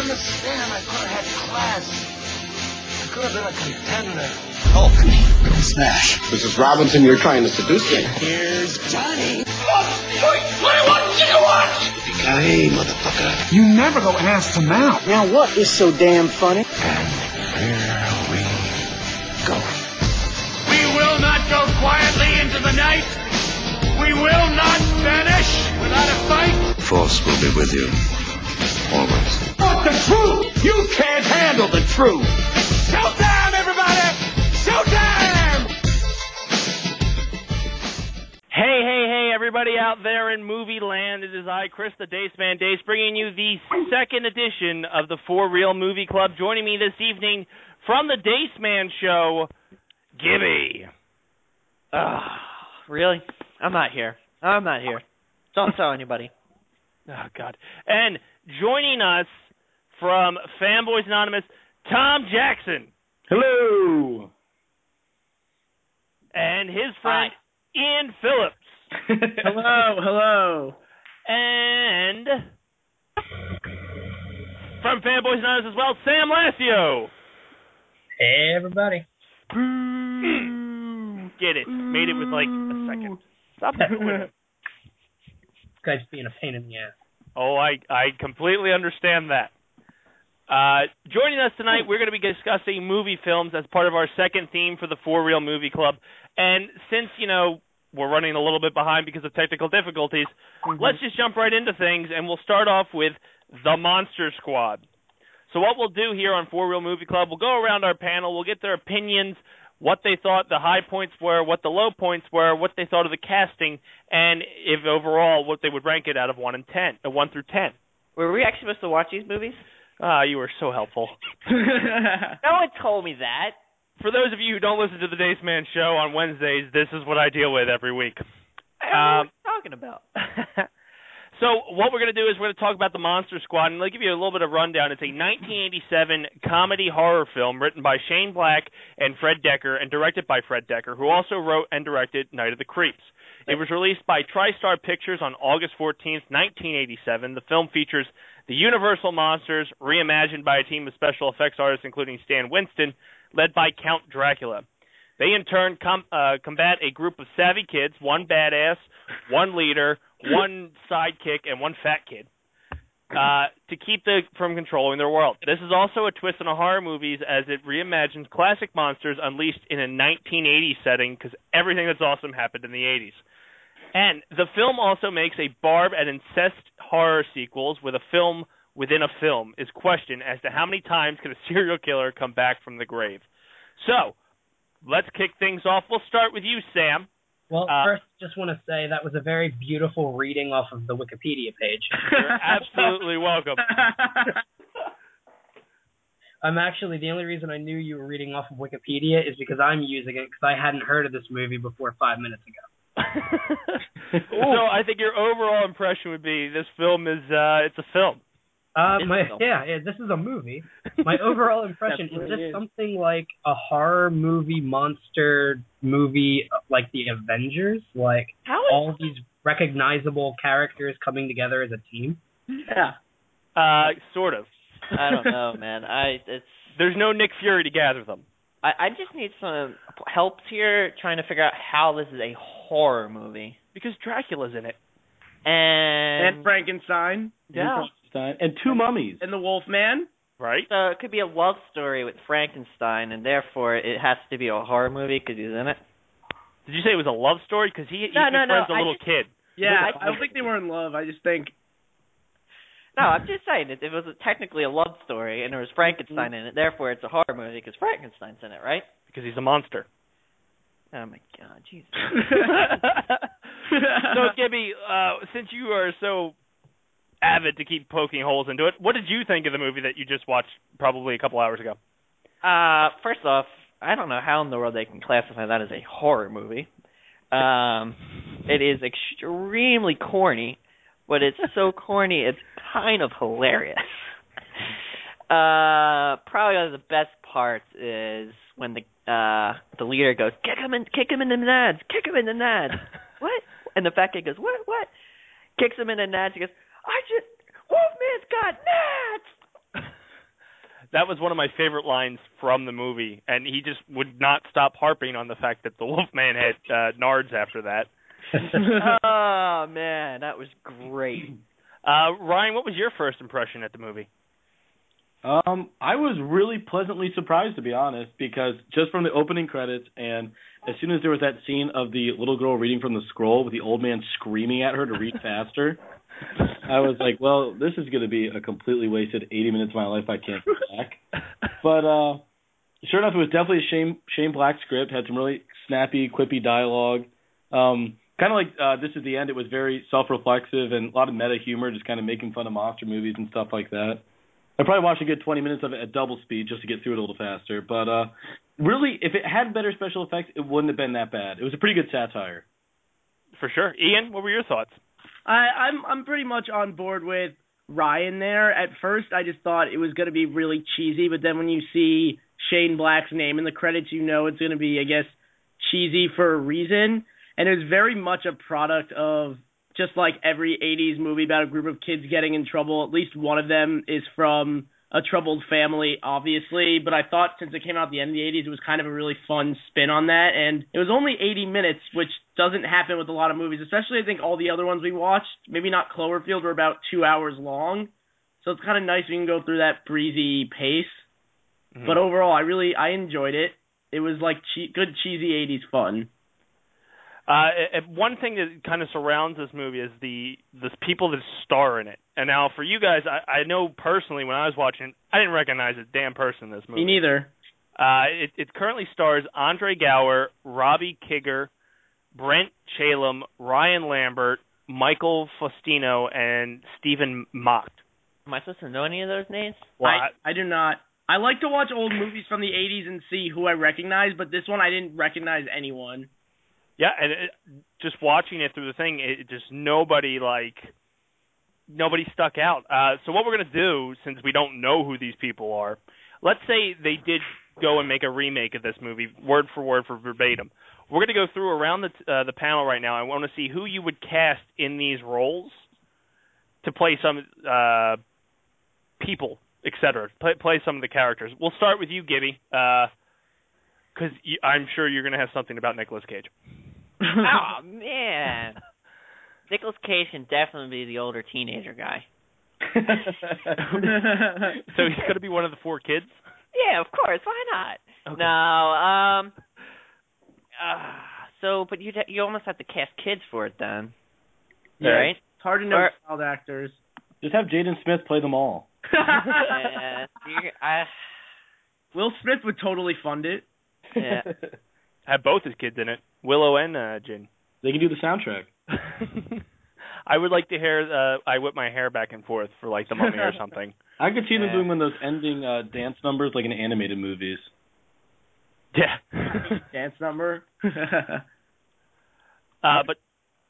understand. I could have had class. I could have been a contender. Hulk. Smash. Mrs. Robinson, you're trying to seduce me. Here's Johnny. Oh, what? 21 gigawatts! Hey, motherfucker. You never go ass to mouth. Now what is so damn funny? And here we go. We will not go quietly into the night. We will not vanish without a fight. Force will be with you. Always. But the truth! You can't handle the truth! Showtime, everybody! Showtime! Hey, hey, hey, everybody out there in movie land. It is I, Chris the Dace Man Dace, bringing you the second edition of the For Real Movie Club. Joining me this evening from the Dace Man Show, Gibby. Ugh, really? I'm not here. I'm not here. Don't tell anybody. Oh, God. And joining us from Fanboys Anonymous, Tom Jackson. Hello. And his friend, Ian Phillips. hello, hello. And from Fanboys Anonymous as well, Sam Lassio. Hey, everybody. Get it. Made it with like a second. Stop that. This guy's being a pain in the ass. Oh, I I completely understand that. Uh, joining us tonight, we're going to be discussing movie films as part of our second theme for the Four Real Movie Club. And since you know we're running a little bit behind because of technical difficulties, Mm-hmm. let's just jump right into things, and we'll start off with the Monster Squad. So what we'll do here on Four Real Movie Club, we'll go around our panel, we'll get their opinions, what they thought the high points were, what the low points were, what they thought of the casting, and if overall what they would rank it out of one and ten, uh, one through ten. Were we actually supposed to watch these movies? Ah, you were so helpful. No one told me that. For those of you who don't listen to the Dace Man show on Wednesdays, this is what I deal with every week. I don't Um, what you're talking about. So what we're going to do is we're going to talk about the Monster Squad, and I'll give you a little bit of rundown. It's a 1987 comedy horror film written by Shane Black and Fred Decker, and directed by Fred Decker, who also wrote and directed Night of the Creeps. It was released by TriStar Pictures on August 14th, 1987. The film features the Universal monsters, reimagined by a team of special effects artists, including Stan Winston, led by Count Dracula. They in turn com- uh, combat a group of savvy kids, one badass, one leader, one sidekick, and one fat kid, uh, to keep them from controlling their world. This is also a twist on a horror movies as it reimagines classic monsters unleashed in a 1980s setting because everything that's awesome happened in the 80s. And the film also makes a barb at incest horror sequels with a film within a film is questioned as to how many times can a serial killer come back from the grave. So, let's kick things off. We'll start with you, Sam. Well, Uh, first, just want to say that was a very beautiful reading off of the Wikipedia page. You're absolutely welcome. I'm actually the only reason I knew you were reading off of Wikipedia is because I'm using it because I hadn't heard of this movie before five minutes ago. so I think your overall impression would be this film is uh it's a film. Uh, It's my a film. yeah, yeah, this is a movie. My overall impression is Definitely this is. something like a horror movie, monster movie, uh, like the Avengers, like How is all these recognizable characters coming together as a team. Yeah. Uh sort of. I don't know, man. I it's There's no Nick Fury to gather them. I, I just need some help here trying to figure out how this is a horror movie. Because Dracula's in it. And, and Frankenstein Yeah. Frankenstein, and two mummies and the Wolfman. Right? so it could be a love story with Frankenstein, and therefore it has to be a horror movie because he's in it. Did you say it was a love story? Because he, he No, no, no, befriends a I little just- kid. Yeah, I, I don't think they were in love. I just think No, I'm just saying it, it was technically a love story, and there was Frankenstein mm-hmm. in it. Therefore, it's a horror movie because Frankenstein's in it, right? Because he's a monster. Oh my god, Jesus. so Gibby, uh, since you are so avid to keep poking holes into it, what did you think of the movie that you just watched probably a couple hours ago? Uh, first off, I don't know how in the world they can classify that as a horror movie. Um, it is extremely corny, but it's so corny it's kind of hilarious. Uh, probably one of the best parts is when the uh the leader goes, kick him in, kick him in the nads, kick him in the nads. what? And the fat kid goes, what? What? Kicks him in the nads. He goes, I just Wolfman's got nads. that was one of my favorite lines from the movie, and he just would not stop harping on the fact that the Wolfman had uh, nards after that. oh man, that was great. Uh, Ryan, what was your first impression at the movie? Um, I was really pleasantly surprised to be honest, because just from the opening credits and as soon as there was that scene of the little girl reading from the scroll with the old man screaming at her to read faster, I was like, well, this is going to be a completely wasted 80 minutes of my life I can't get back. But uh sure enough, it was definitely a Shane Shane Black script. Had some really snappy, quippy dialogue. Um, kind of like uh, this is the end. It was very self-reflexive and a lot of meta humor, just kind of making fun of monster movies and stuff like that. I probably watched a good 20 minutes of it at double speed just to get through it a little faster. But uh really, if it had better special effects, it wouldn't have been that bad. It was a pretty good satire. For sure. Ian, what were your thoughts? I, I'm I'm pretty much on board with Ryan there. At first, I just thought it was going to be really cheesy, but then when you see Shane Black's name in the credits, you know it's going to be, I guess, cheesy for a reason. And it was very much a product of just like every 80s movie about a group of kids getting in trouble. At least one of them is from a troubled family, obviously. But I thought since it came out at the end of the 80s, it was kind of a really fun spin on that. And it was only 80 minutes, which doesn't happen with a lot of movies, especially I think all the other ones we watched. Maybe not Cloverfield, were about two hours long. So it's kind of nice we can go through that breezy pace. Mm-hmm. But overall, I really I enjoyed it. It was like che- good cheesy 80s fun. Uh, one thing that kind of surrounds this movie is the the people that star in it. And now for you guys, I, I know personally when I was watching, I didn't recognize a damn person in this movie. Me neither. Uh, it, it currently stars Andre Gower, Robbie Kiger, Brent Chalem, Ryan Lambert, Michael Faustino, and Stephen Macht. Am I supposed to know any of those names? Well, I, I do not. I like to watch old movies from the 80s and see who I recognize, but this one I didn't recognize anyone. Yeah, and it, just watching it through the thing, it just nobody like nobody stuck out. Uh, so what we're gonna do, since we don't know who these people are, let's say they did go and make a remake of this movie, word for word for verbatim. We're gonna go through around the uh, the panel right now. I want to see who you would cast in these roles to play some uh, people, etc. Play, play some of the characters. We'll start with you, Gibby, because uh, I'm sure you're gonna have something about Nicolas Cage. Oh man, Nicolas Cage can definitely be the older teenager guy. so he's gonna be one of the four kids. Yeah, of course. Why not? Okay. No, um, uh, so but you you almost have to cast kids for it then, yeah, right? It's hard to know Or- child actors. Just have Jaden Smith play them all. yeah, I, Will Smith would totally fund it. yeah. Have both his kids in it, Willow and uh, Jin. They can do the soundtrack. I would like to hear. Uh, I whip my hair back and forth for like the mummy or something. I could see them Yeah. doing one of those ending uh, dance numbers like in animated movies. Yeah. Dance number. uh, but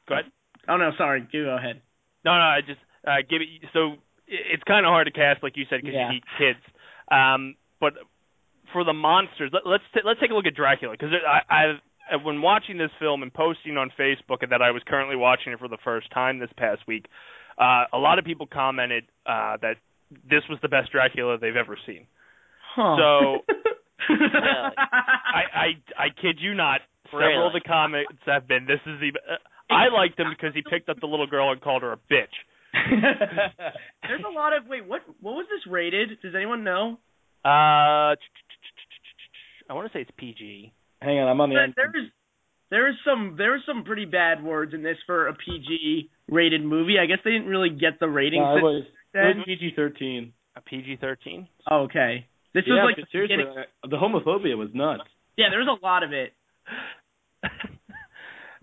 go ahead. oh no, sorry. You go ahead. No, no. I just uh, give it. So it's kind of hard to cast, like you said, because Yeah. you need kids. Um, but for the monsters, let, let's t- let's take a look at Dracula because I, I've when watching this film and posting on Facebook that I was currently watching it for the first time this past week, uh, a lot of people commented uh, that this was the best Dracula they've ever seen. Huh. So I, I I kid you not. Several of the comments have been this is the. Uh, I liked him because he picked up the little girl and called her a bitch. There's a lot of wait. What what was this rated? Does anyone know? Uh, I want to say it's PG. Hang on, I'm on the There- end. There's there's some there's some pretty bad words in this for a PG rated movie. I guess they didn't really get the rating. No, it was, it was PG-13. A PG thirteen. Oh, okay. This yeah, was like but the seriously, beginning- uh, the homophobia was nuts. Yeah, there was a lot of it.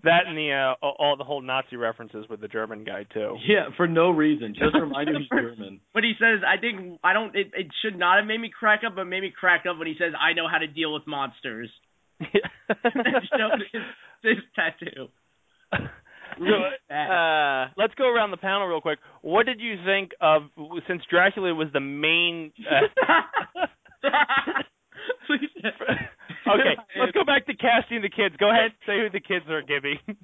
that and the uh, all all the whole Nazi references with the German guy too. Yeah, for no reason, just to remind you he's German. But he says, I think I don't. It, it should not have made me crack up, but made me crack up when he says, "I know how to deal with monsters." Showed his, his tattoo. Really bad. Uh, Let's go around the panel real quick. What did you think of since Dracula was the main? Uh, Please. Okay, let's go back to casting the kids. Go ahead, say who the kids are, Gibby.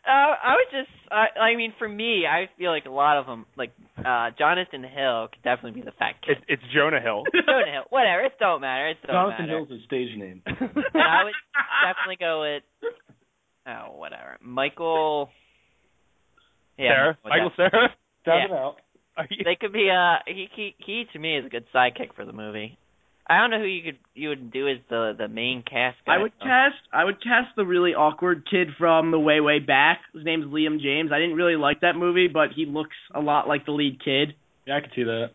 Uh, I would just, I, I mean, for me, I feel like a lot of them, like uh, Jonathan Hill could definitely be the fat kid. It's, it's Jonah Hill. Jonah Hill, whatever. It don't matter. It don't Jonathan matter. Hill's his stage name. And I would definitely go with oh whatever Michael. Yeah, Cera, Michael Cera. Shout Yeah. it out. You- They could be uh he he he to me is a good sidekick for the movie. I don't know who you could you would do as the the main cast guy. I would though. cast I would cast the really awkward kid from the way way back. His name's Liam James. I didn't really like that movie, but he looks a lot like the lead kid. Yeah, I can see that.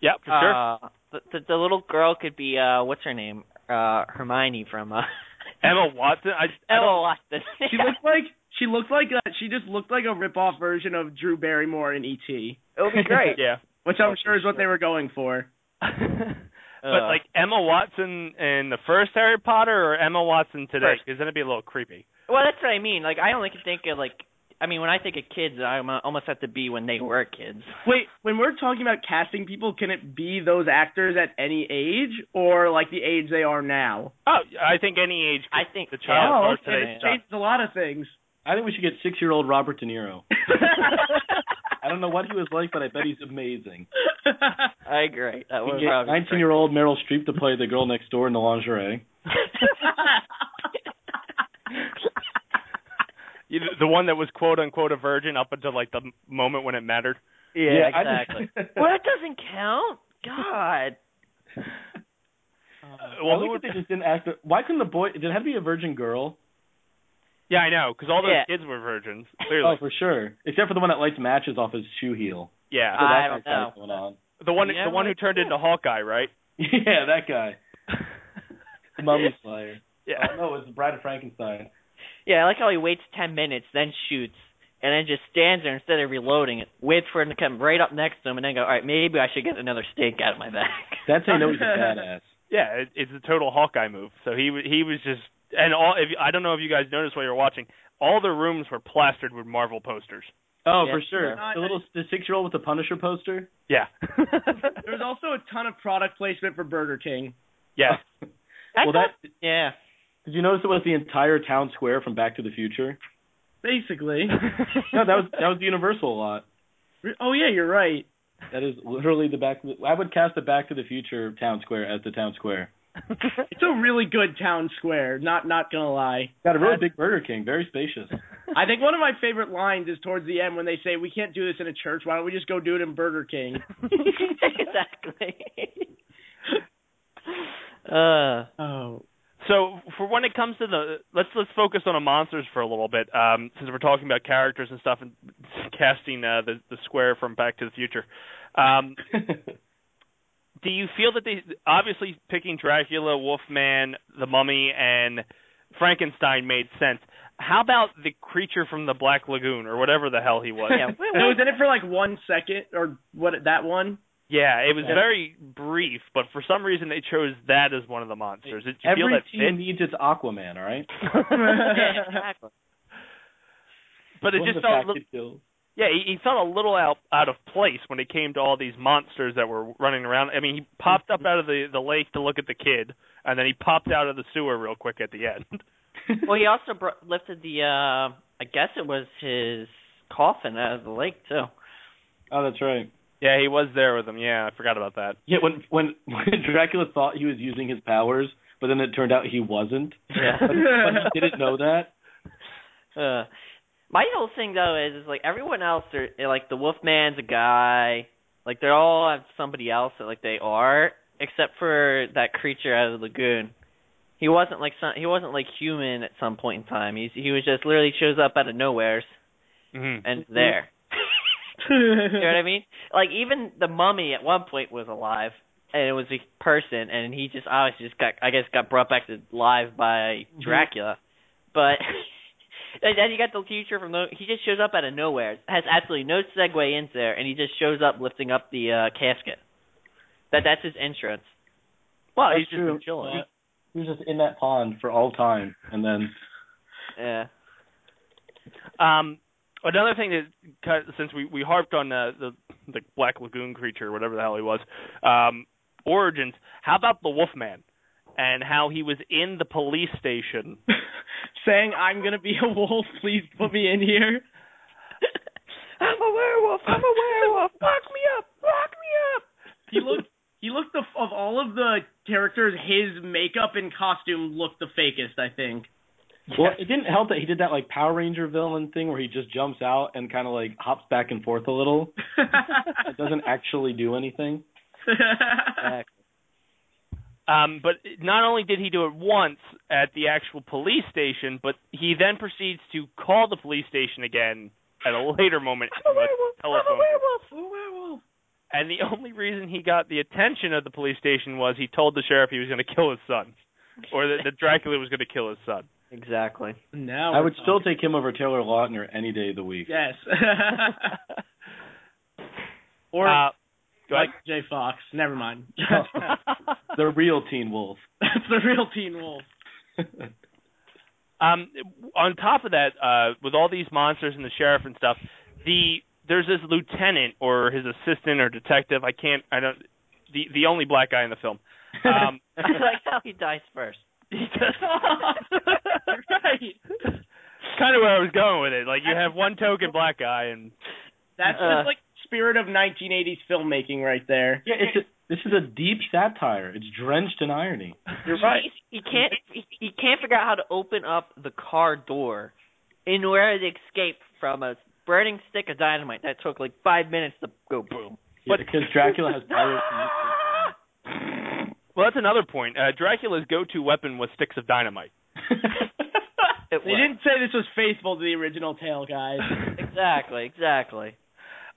Yeah, for sure. Uh, the, the the little girl could be uh what's her name? Uh Hermione from uh Emma Watson. I, I Emma don't- Watson. She looked like she looked like a, she just looked like a rip off version of Drew Barrymore in E.T., It would be great. Yeah. which I'm sure is what they were going for. But Uh, like Emma Watson in the first Harry Potter or Emma Watson today, First. because then it'd be a little creepy. Well, that's what I mean. Like, I only can think of like, I mean, when I think of kids, I am- almost have to be when they were kids. Wait, when we're talking about casting people, can it be those actors at any age or like the age they are now? Oh, I think any age. I think the child oh, stars okay. today. It changes a lot of things. I think we should get six-year-old Robert De Niro. I don't know what he was like, but I bet he's amazing. I agree. That We would can get probably be great. 19-year-old Meryl Streep to play the girl next door in the lingerie. You, the one that was quote unquote a virgin up until like the moment when it mattered. Yeah, I just- exactly. well, that doesn't count. God. well, I who think would, they just didn't ask. The, why couldn't the boy? Did it have to be a virgin girl? Yeah, I know, because all those Yeah. kids were virgins. Oh, clearly, Oh, for sure. Except for the one that lights matches off his shoe heel. yeah. So I that don't guy's know. Going on. the one, Yeah, the one who like- turned into Hawkeye, right? Yeah, that guy. The mummy slayer. Yeah. Oh no, it's the Bride of Frankenstein. Yeah, I like how he waits ten minutes, then shoots, and then just stands there instead of reloading it. Waits for him to come right up next to him, and then go, all right, maybe I should get another stake out of my back. That's how you know he's a badass. Yeah, it, it's a total Hawkeye move. So he w- he was just, and all. If, I don't know if you guys noticed while you were watching, all the rooms were plastered with Marvel posters. Oh, Yeah, for sure. sure. The little the six-year-old with the Punisher poster. Yeah. There was also a ton of product placement for Burger King. yeah. Well, thought- that yeah. did you notice it was the entire town square from Back to the Future? Basically. No, that was that was the Universal lot. oh yeah, you're right. That is literally the back. I would cast the Back to the Future town square as the town square. It's a really good town square. Not not gonna lie. Got a really big Burger King, very spacious. I think one of my favorite lines is towards the end when they say, "We can't do this in a church. Why don't we just go do it in Burger King?" exactly. uh, Oh. So for when it comes to the let's let's focus on the monsters for a little bit, um, since we're talking about characters and stuff and casting uh, the the square from Back to the Future. Um, do you feel that they obviously picking Dracula, Wolfman, the Mummy, and Frankenstein made sense? How about the creature from the Black Lagoon or whatever the hell he was? yeah. It was in it for like one second, or what? That one. Yeah, it was Yeah. very brief, but for some reason they chose that as one of the monsters. Did you Every feel that team fit? needs its Aquaman, all right? yeah, exactly. But it One just felt fat a li- kid kills. yeah, he, he felt a little out out of place when it came to all these monsters that were running around. I mean, he popped up out of the the lake to look at the kid, and then he popped out of the sewer real quick at the end. Well, he also br- lifted the, uh I guess it was his coffin out of the lake too. Oh, that's right. yeah, he was there with him. Yeah, I forgot about that. Yeah, when when when Dracula thought he was using his powers, but then it turned out he wasn't. Yeah. But, but he didn't know that. Uh, my whole thing though is, is like everyone else, are like the Wolfman's a guy, like they all have somebody else that like they are, except for that creature out of the lagoon. He wasn't like some, he wasn't like human at some point in time. He's he was just literally shows up out of nowheres hmm and there. you know what I mean? Like even the mummy at one point was alive, and it was a person, and he just obviously just got I guess got brought back to life by Dracula, but. And then you got the future from the. He just shows up out of nowhere. Has absolutely no segue into there, and he just shows up lifting up the uh casket. That that's his entrance. Well, That's he's just true. been chilling. Yeah. He was just in that pond for all time, and then Yeah. Um, another thing that cut- since we we harped on uh, the the Black Lagoon creature, whatever the hell he was, um, origins. How about the Wolfman? and how he was in the police station saying, "I'm gonna be a wolf. Please put me in here." I'm a werewolf. I'm a werewolf. Lock me up. Lock me up. He looked. He looked the of all of the characters, his makeup and costume looked the fakest. I think. Well, it didn't help that he did that like Power Ranger villain thing where he just jumps out and kind of like hops back and forth a little. it doesn't actually do anything. Um, but not only did he do it once at the actual police station, but he then proceeds to call the police station again at a later moment. I'm a werewolf. telephone. I'm a werewolf. I'm a werewolf. And the only reason he got the attention of the police station was he told the sheriff he was going to kill his son, or that, that Dracula was going to kill his son. Exactly. Now I we're would still take him over Taylor Lautner any day of the week. Yes. or Uh, go like ahead. Jay Fox. Never mind. The real Teen Wolf. That's the real Teen Wolf. Um, on top of that, uh, with all these monsters and the sheriff and stuff, the there's this lieutenant or his assistant or detective. I can't. I don't. The the only black guy in the film. Um, I like how he dies first. he does. right. kind of where I was going with it. Like you have one token black guy, and That's Uh. just like spirit of 1980s filmmaking right there. Yeah, it's a, this is a deep satire. It's drenched in irony. You're right. He, he can't. He, he can't figure out how to open up the car door in order to escape from a burning stick of dynamite that took like five minutes to go boom. Yeah, because Dracula has pirates. well, that's another point. Uh, Dracula's go-to weapon was sticks of dynamite. It They didn't say this was faithful to the original tale, guys. Exactly. Exactly.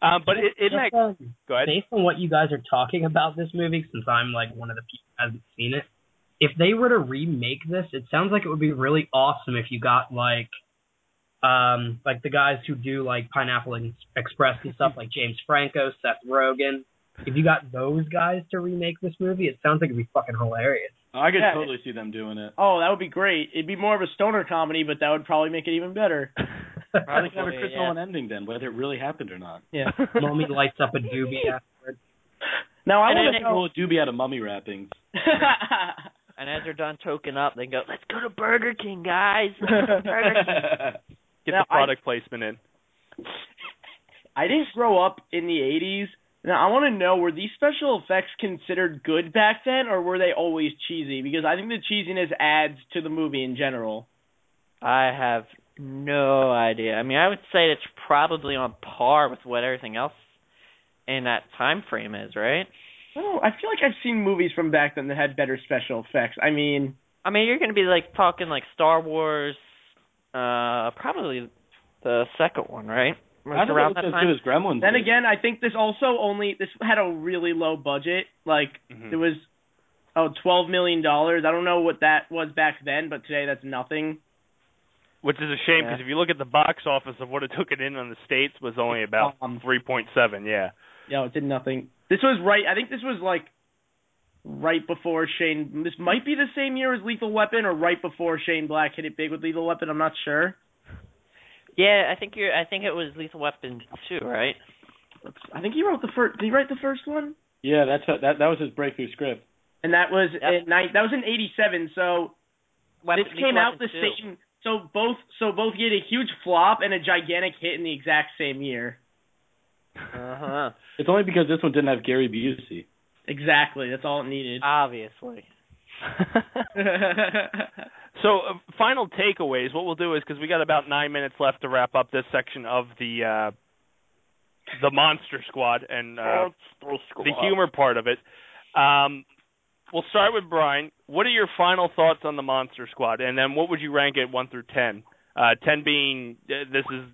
Um, but it, it makes. um, Go ahead. based on what you guys are talking about this movie, since I'm like one of the people who hasn't seen it, if they were to remake this, it sounds like it would be really awesome if you got like, um, like the guys who do like Pineapple Express and stuff, like James Franco, Seth Rogen. If you got those guys to remake this movie, it sounds like it'd be fucking hilarious. I could Yeah. totally see them doing it. Oh, that would be great. It'd be more of a stoner comedy, but that would probably make it even better. Probably have a Yeah, Chris yeah. Nolan ending then, whether it really happened or not. Yeah. Mommy lights up a doobie afterwards. Now I And want then to know. Well, do be out of mummy wrappings. And as they're done token up, they go, "Let's go to Burger King, guys." Burger King. Get Now, the product placement in. I didn't grow up in the 80s. Now I want to know were these special effects considered good back then, or were they always cheesy? Because I think the cheesiness adds to the movie in general. I have no idea. I mean, I would say it's probably on par with what everything else in that time frame is, right? I don't. I feel like I've seen movies from back then that had better special effects. I mean, I mean, you're going to be like talking like Star Wars, uh, probably the second one, right? Was I don't around think that it's as time. good as Gremlins. then did. again, I think this also only this had a really low budget. Like Mhm. it was oh twelve million dollars. I don't know what that was back then, but today that's nothing. Which is a shame Yeah. because if you look at the box office of what it took it in on the states was only about Um, 3.7. Yeah. Yeah, it did nothing. This was right. I think this was like right before Shane. This might be the same year as Lethal Weapon, or right before Shane Black hit it big with Lethal Weapon. I'm not sure. Yeah, I think you're. I think it was Lethal Weapon too, right? I think he wrote the first. Did he write the first one? Yeah, that's that. That was his breakthrough script. And that was Yep. in nine. That was in '87. So Weapon, this came Lethal out the Weapon 2. same. So both. So both get a huge flop and a gigantic hit in the exact same year. Uh-huh. It's only because this one didn't have Gary Busey. Exactly. That's all it needed. Obviously. So, uh, final takeaways. What we'll do is because we got about nine minutes left to wrap up this section of the uh, the Monster Squad and uh, the humor part of it. Um, we'll start with Brian. What are your final thoughts on the Monster Squad, and then what would you rank it one through ten? Uh, ten being uh, this is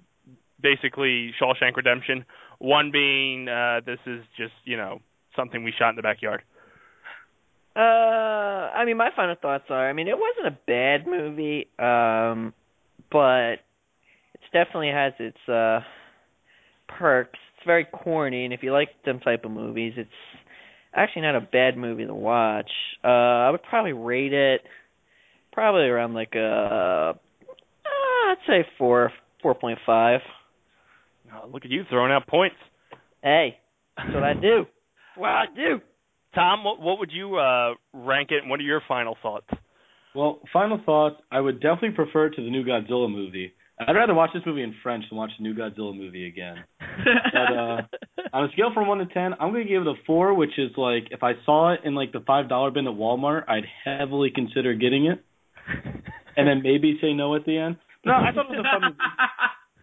basically Shawshank Redemption. One being uh, this is just you know something we shot in the backyard. Uh, I mean, my final thoughts are, I mean, it wasn't a bad movie, um, but it definitely has its uh perks. It's very corny, and if you like them type of movies, it's actually not a bad movie to watch. Uh, I would probably rate it probably around like a, uh, I'd say four, four point five. Oh, look at you throwing out points. Hey, that's what I do. That's what I do. Tom, what, what would you uh, rank it, and what are your final thoughts? Well, final thoughts. I would definitely prefer it to the new Godzilla movie. I'd rather watch this movie in French than watch the new Godzilla movie again. But uh On a scale from one to ten, I'm gonna give it a four, which is like if I saw it in like the five dollar bin at Walmart, I'd heavily consider getting it, and then maybe say no at the end. No, I thought it was a fun. movie.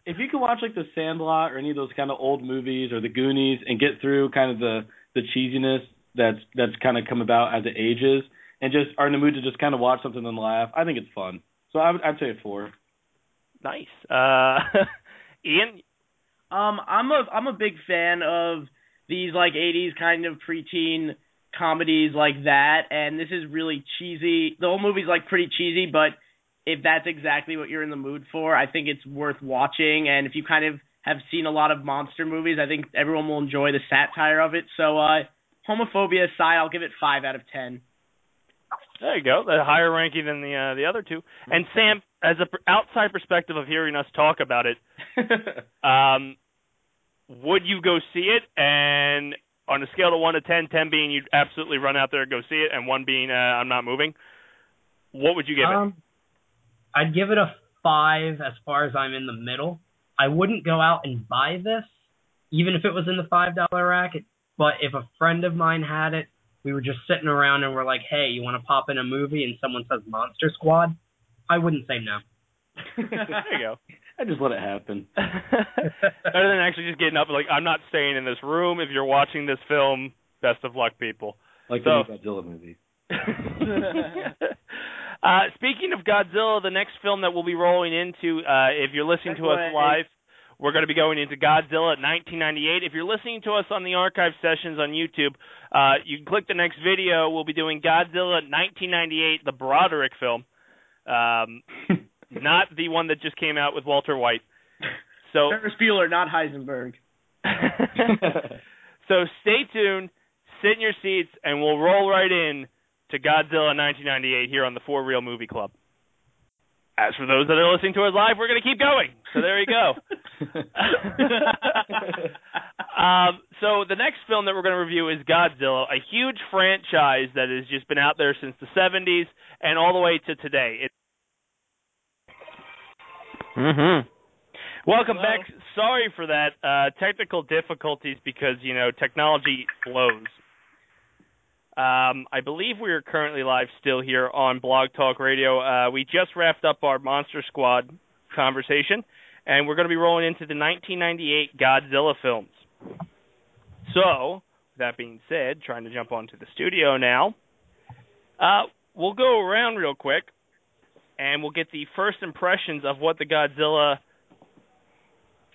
If you could watch like The Sandlot or any of those kind of old movies or The Goonies and get through kind of the the cheesiness that's that's kind of come about as it ages, and just are in the mood to just kind of watch something and laugh, I think it's fun. So I would, I'd say a four. Nice. Uh, Ian, Um, I'm a I'm a big fan of these like '80s kind of preteen comedies like that, and this is really cheesy. The whole movie's like pretty cheesy, but if that's exactly what you're in the mood for, I think it's worth watching. And if you kind of have seen a lot of monster movies, I think everyone will enjoy the satire of it. So, uh, homophobia aside, I'll give it five out of ten. there you go. The higher ranking than the uh, the other two. And Sam, as a pr- outside perspective of hearing us talk about it, um, would you go see it? And on a scale of one to ten, ten being you'd absolutely run out there and go see it, and one being uh, I'm not moving. What would you give it? Um, I'd give it a five as far as I'm in the middle. I wouldn't go out and buy this, even if it was in the five dollar rack. But if a friend of mine had it, we were just sitting around and we're like, "Hey, you want to pop in a movie?" and someone says Monster Squad, I wouldn't say no. there you go. I just let it happen. Better than actually just getting up and like I'm not staying in this room. If you're watching this film, best of luck, people. Like So- the Godzilla movie. uh, speaking of Godzilla, the next film that we'll be rolling into, uh, if you're listening to us Segue. live, we're going to be going into Godzilla 1998. If you're listening to us on the archive sessions on YouTube, uh, you can click the next video. We'll be doing Godzilla 1998, the Broderick film, um, not the one that just came out with Walter White. So Ferris Bueller, not Heisenberg. so stay tuned, sit in your seats, and we'll roll right in to Godzilla 1998 here on the Four Real Movie Club. As for those that are listening to us live, we're going to keep going. So there you go. um, so the next film that we're going to review is Godzilla, a huge franchise that has just been out there since the 70s and all the way to today. It- mm-hmm. Welcome Hello. back. Sorry for that uh, technical difficulties because you know technology flows. Um, I believe we are currently live still here on Blog Talk Radio. Uh, we just wrapped up our Monster Squad conversation, and we're going to be rolling into the 1998 Godzilla films. So, with that being said, trying to jump onto the studio now. Uh, we'll go around real quick, and we'll get the first impressions of what the Godzilla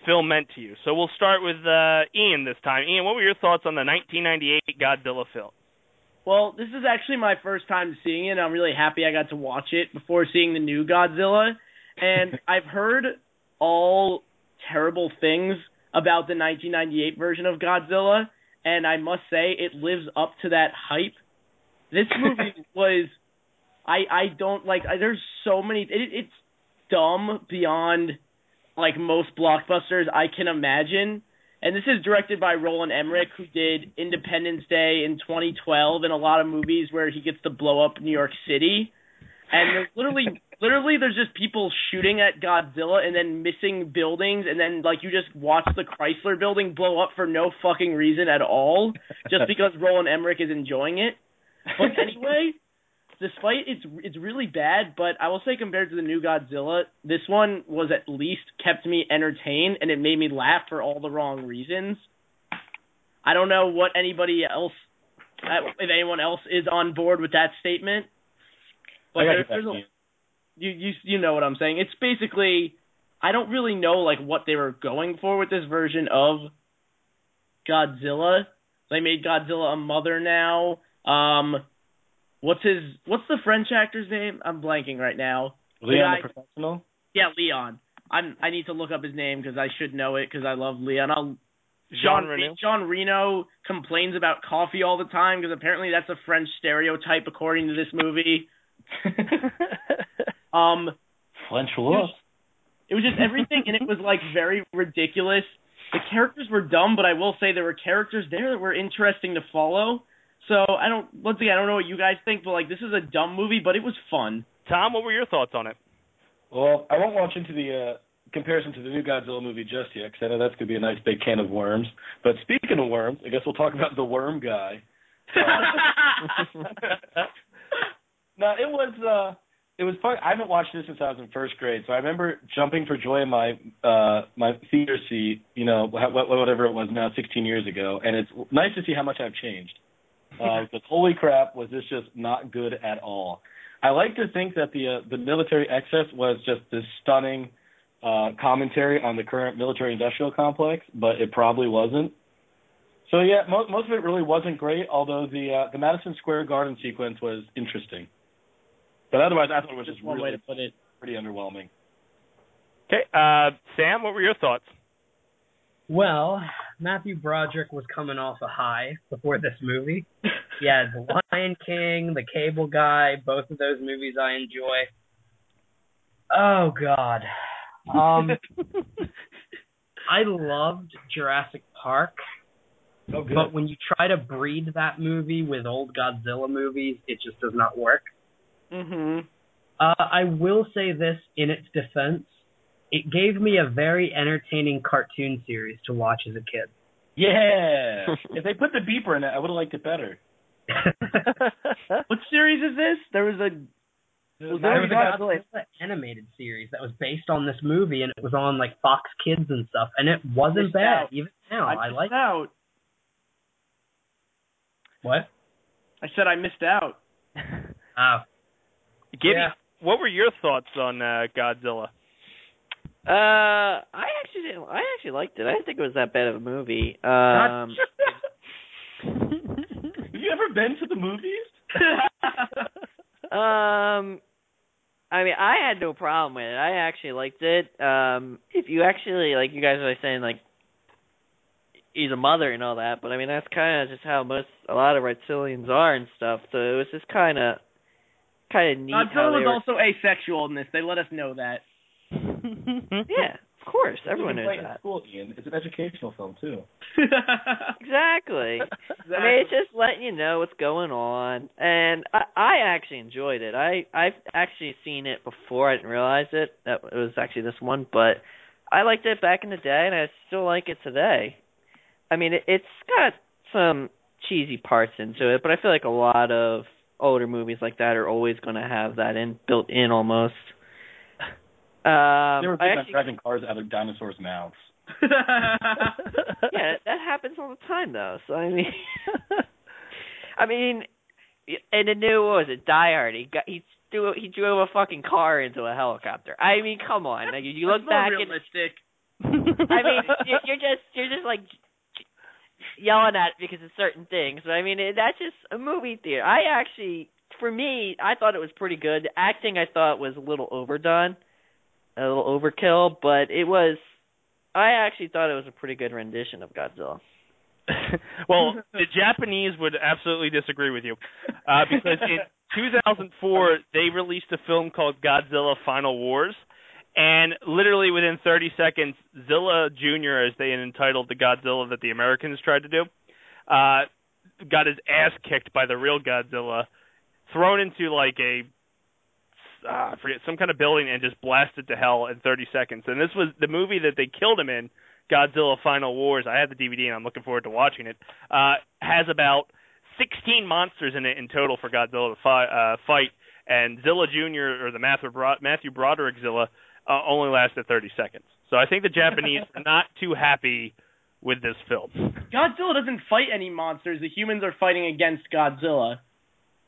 film meant to you. So we'll start with uh, Ian this time. Ian, what were your thoughts on the 1998 Godzilla film? Well, this is actually my first time seeing it. I'm really happy I got to watch it before seeing the new Godzilla. And I've heard all terrible things about the 1998 version of Godzilla, and I must say it lives up to that hype. This movie was I I don't like I, there's so many it, it's dumb beyond like most blockbusters I can imagine. And this is directed by Roland Emmerich, who did Independence Day in 2012 and a lot of movies where he gets to blow up New York City. And there's literally, literally, there's just people shooting at Godzilla and then missing buildings, and then like you just watch the Chrysler Building blow up for no fucking reason at all, just because Roland Emmerich is enjoying it. But anyway, despite it's it's really bad, but I will say compared to the new Godzilla, this one was at least kept me entertained and it made me laugh for all the wrong reasons. I don't know what anybody else, uh, if anyone else is on board with that statement. But I there, you there's a, you you you know what I'm saying. It's basically I don't really know like what they were going for with this version of Godzilla. They made Godzilla a mother now. Um what's his what's the French actor's name? I'm blanking right now. Leon guy- the Professional. Yeah, Leon. I'm I need to look up his name because I should know it because I love Leon. I'll Reno. Jean Reno complains about coffee all the time because apparently that's a French stereotype according to this movie. Um French it was, it was just everything and it was like very ridiculous. The characters were dumb, but I will say there were characters there that were interesting to follow. So I don't once again I don't know what you guys think, but like this is a dumb movie, but it was fun. Tom, what were your thoughts on it? Well, I won't launch into the uh, comparison to the new Godzilla movie just yet, because I know that's going to be a nice big can of worms. But speaking of worms, I guess we'll talk about the worm guy. Uh, no, it was uh, it was fun. I haven't watched this since I was in first grade, so I remember jumping for joy in my uh my theater seat. You know, whatever it was now, 16 years ago, and it's nice to see how much I've changed. Uh, because holy crap, was this just not good at all? I like to think that the uh, the military excess was just this stunning uh, commentary on the current military-industrial complex, but it probably wasn't. So yeah, most most of it really wasn't great. Although the uh, the Madison Square Garden sequence was interesting, but otherwise I thought it was just, just one really way to put it. pretty underwhelming. Okay, uh, Sam, what were your thoughts? Well, Matthew Broderick was coming off a high before this movie. He had The Lion King, The Cable Guy, both of those movies I enjoy. Oh God. Um I loved Jurassic Park. Oh. But when you try to breed that movie with old Godzilla movies, it just does not work. Mhm. Uh, I will say this in its defense. It gave me a very entertaining cartoon series to watch as a kid. Yeah, if they put the beeper in it, I would have liked it better. What series is this? There was a Was there there was a a Godzilla? Godzilla animated series that was based on this movie, and it was on like Fox Kids and stuff, and it wasn't Missed bad. out. Even now, I, missed like out. what? I said I missed out. Oh, Gibby, Yeah. what were your thoughts on uh, Godzilla? Uh, I actually didn't. I actually liked it. I didn't think it was that bad of a movie. Um, Have you ever been to the movies? um, I mean, I had no problem with it. I actually liked it. Um, if you actually like, you guys are saying like he's a mother and all that, but I mean that's kind of just how most a lot of reptilians are and stuff. So it was just kind of kind of neat Godzilla was were. also asexual in this. They let us know that. yeah, of course, everyone knows can play it that. School, Ian. It's an educational film too. Exactly. I mean, it's just letting you know what's going on, and I, I actually enjoyed it. I I've actually seen it before. I didn't realize it that it was actually this one, but I liked it back in the day, and I still like it today. I mean, it, it's got some cheesy parts into it, but I feel like a lot of older movies like that are always going to have that in built in almost. Um, they were I big on actually, driving cars out of dinosaurs' mouths. yeah, that happens all the time though. So I mean, I mean, in the new what was it Die Hard? He got he threw he drove a fucking car into a helicopter. I mean, come on, like you look That's more back realistic. and I mean, you're, you're just you're just like yelling at it because of certain things. But I mean, it, that's just a movie theater. I actually, for me, I thought it was pretty good. The acting I thought was a little overdone, a little overkill, but it was. I actually thought it was a pretty good rendition of Godzilla. well, the Japanese would absolutely disagree with you, uh, because in 2004 they released a film called Godzilla: Final Wars, and literally within 30 seconds, Zilla Jr., as they entitled the Godzilla that the Americans tried to do, uh, got his ass kicked by the real Godzilla, thrown into like a uh, I forget some kind of building and just blasted to hell in 30 seconds. And this was the movie that they killed him in, Godzilla Final Wars. I have the DVD and I'm looking forward to watching it. Uh, has about 16 monsters in it in total for Godzilla to fi- uh, fight, and Zilla Jr. or the Matthew, Bro- Matthew Broderick Zilla uh, only lasted 30 seconds. So I think the Japanese are not too happy with this film. Godzilla doesn't fight any monsters. The humans are fighting against Godzilla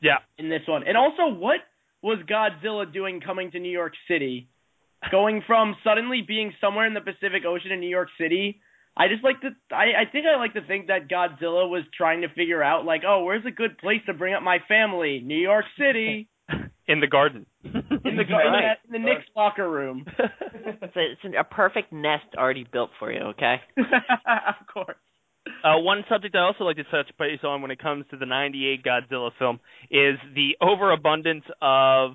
Yeah. in this one. And also, what was Godzilla doing coming to New York City? Going from suddenly being somewhere in the Pacific Ocean in New York City. I just like to I, I think I like to think that Godzilla was trying to figure out like, oh, where's a good place to bring up my family? New York City. In the garden. In the gar- in, Right. the, in the Knicks locker room. It's a, it's a perfect nest already built for you. Okay. of course. Uh, one subject I also like to touch base on when it comes to the '98 Godzilla film is the overabundance of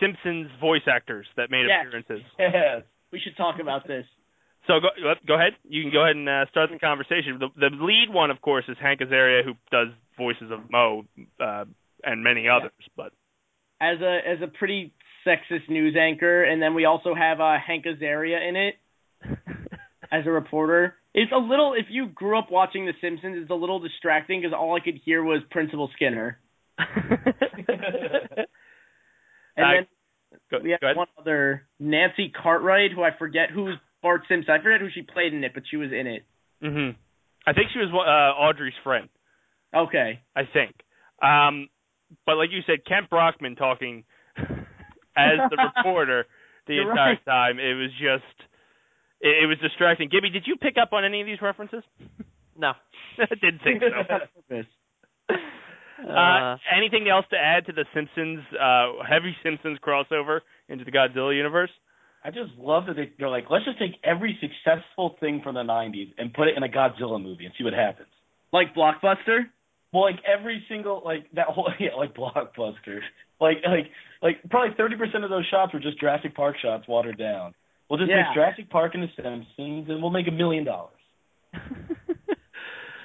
Simpsons voice actors that made Yes. appearances. Yes. We should talk about this. So go go ahead. You can go ahead and uh, start the conversation. The, the lead one, of course, is Hank Azaria, who does voices of Moe uh, and many others. But as a as a pretty sexist news anchor, and then we also have uh, Hank Azaria in it. as a reporter. It's a little if you grew up watching The Simpsons, it's a little distracting because all I could hear was Principal Skinner. and Uh, then Go, we have one other Nancy Cartwright, who I forget who's Bart Simpson. I forget who she played in it, but she was in it. hmm I think she was uh, Audrey's friend. Okay. I think. Um, but like you said, Kent Brockman talking as the reporter the You're entire right. time. It was just, it, it was distracting. Gibby, did you pick up on any of these references? No. I didn't think so. Purpose. Uh, anything else to add to the Simpsons, uh, heavy Simpsons crossover into the Godzilla universe? I just love that they, they're like, let's just take every successful thing from the '90s and put it in a Godzilla movie and see what happens. Like Blockbuster? Well, like every single like that whole yeah, like blockbuster. Like like like probably thirty percent of those shots were just Jurassic Park shots watered down. We'll just Yeah. make Jurassic Park and the Simpsons and we'll make a million dollars.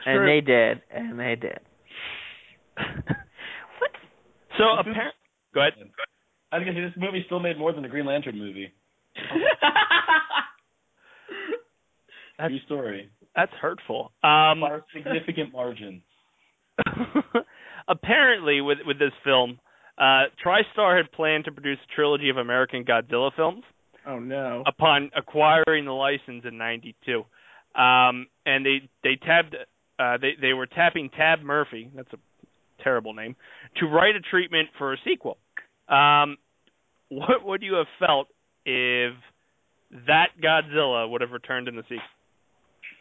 and they did, and they did. What? So apparently, go ahead. I was gonna say this movie still made more than the Green Lantern movie. True story. That's hurtful. Um, By a significant margin. apparently, with with this film, uh, TriStar had planned to produce a trilogy of American Godzilla films Oh no. upon acquiring the license in '92, um, and they they tabbed uh, they they were tapping Tab Murphy. That's a terrible name to write a treatment for a sequel. Um, what would you have felt if that Godzilla would have returned in the sequel?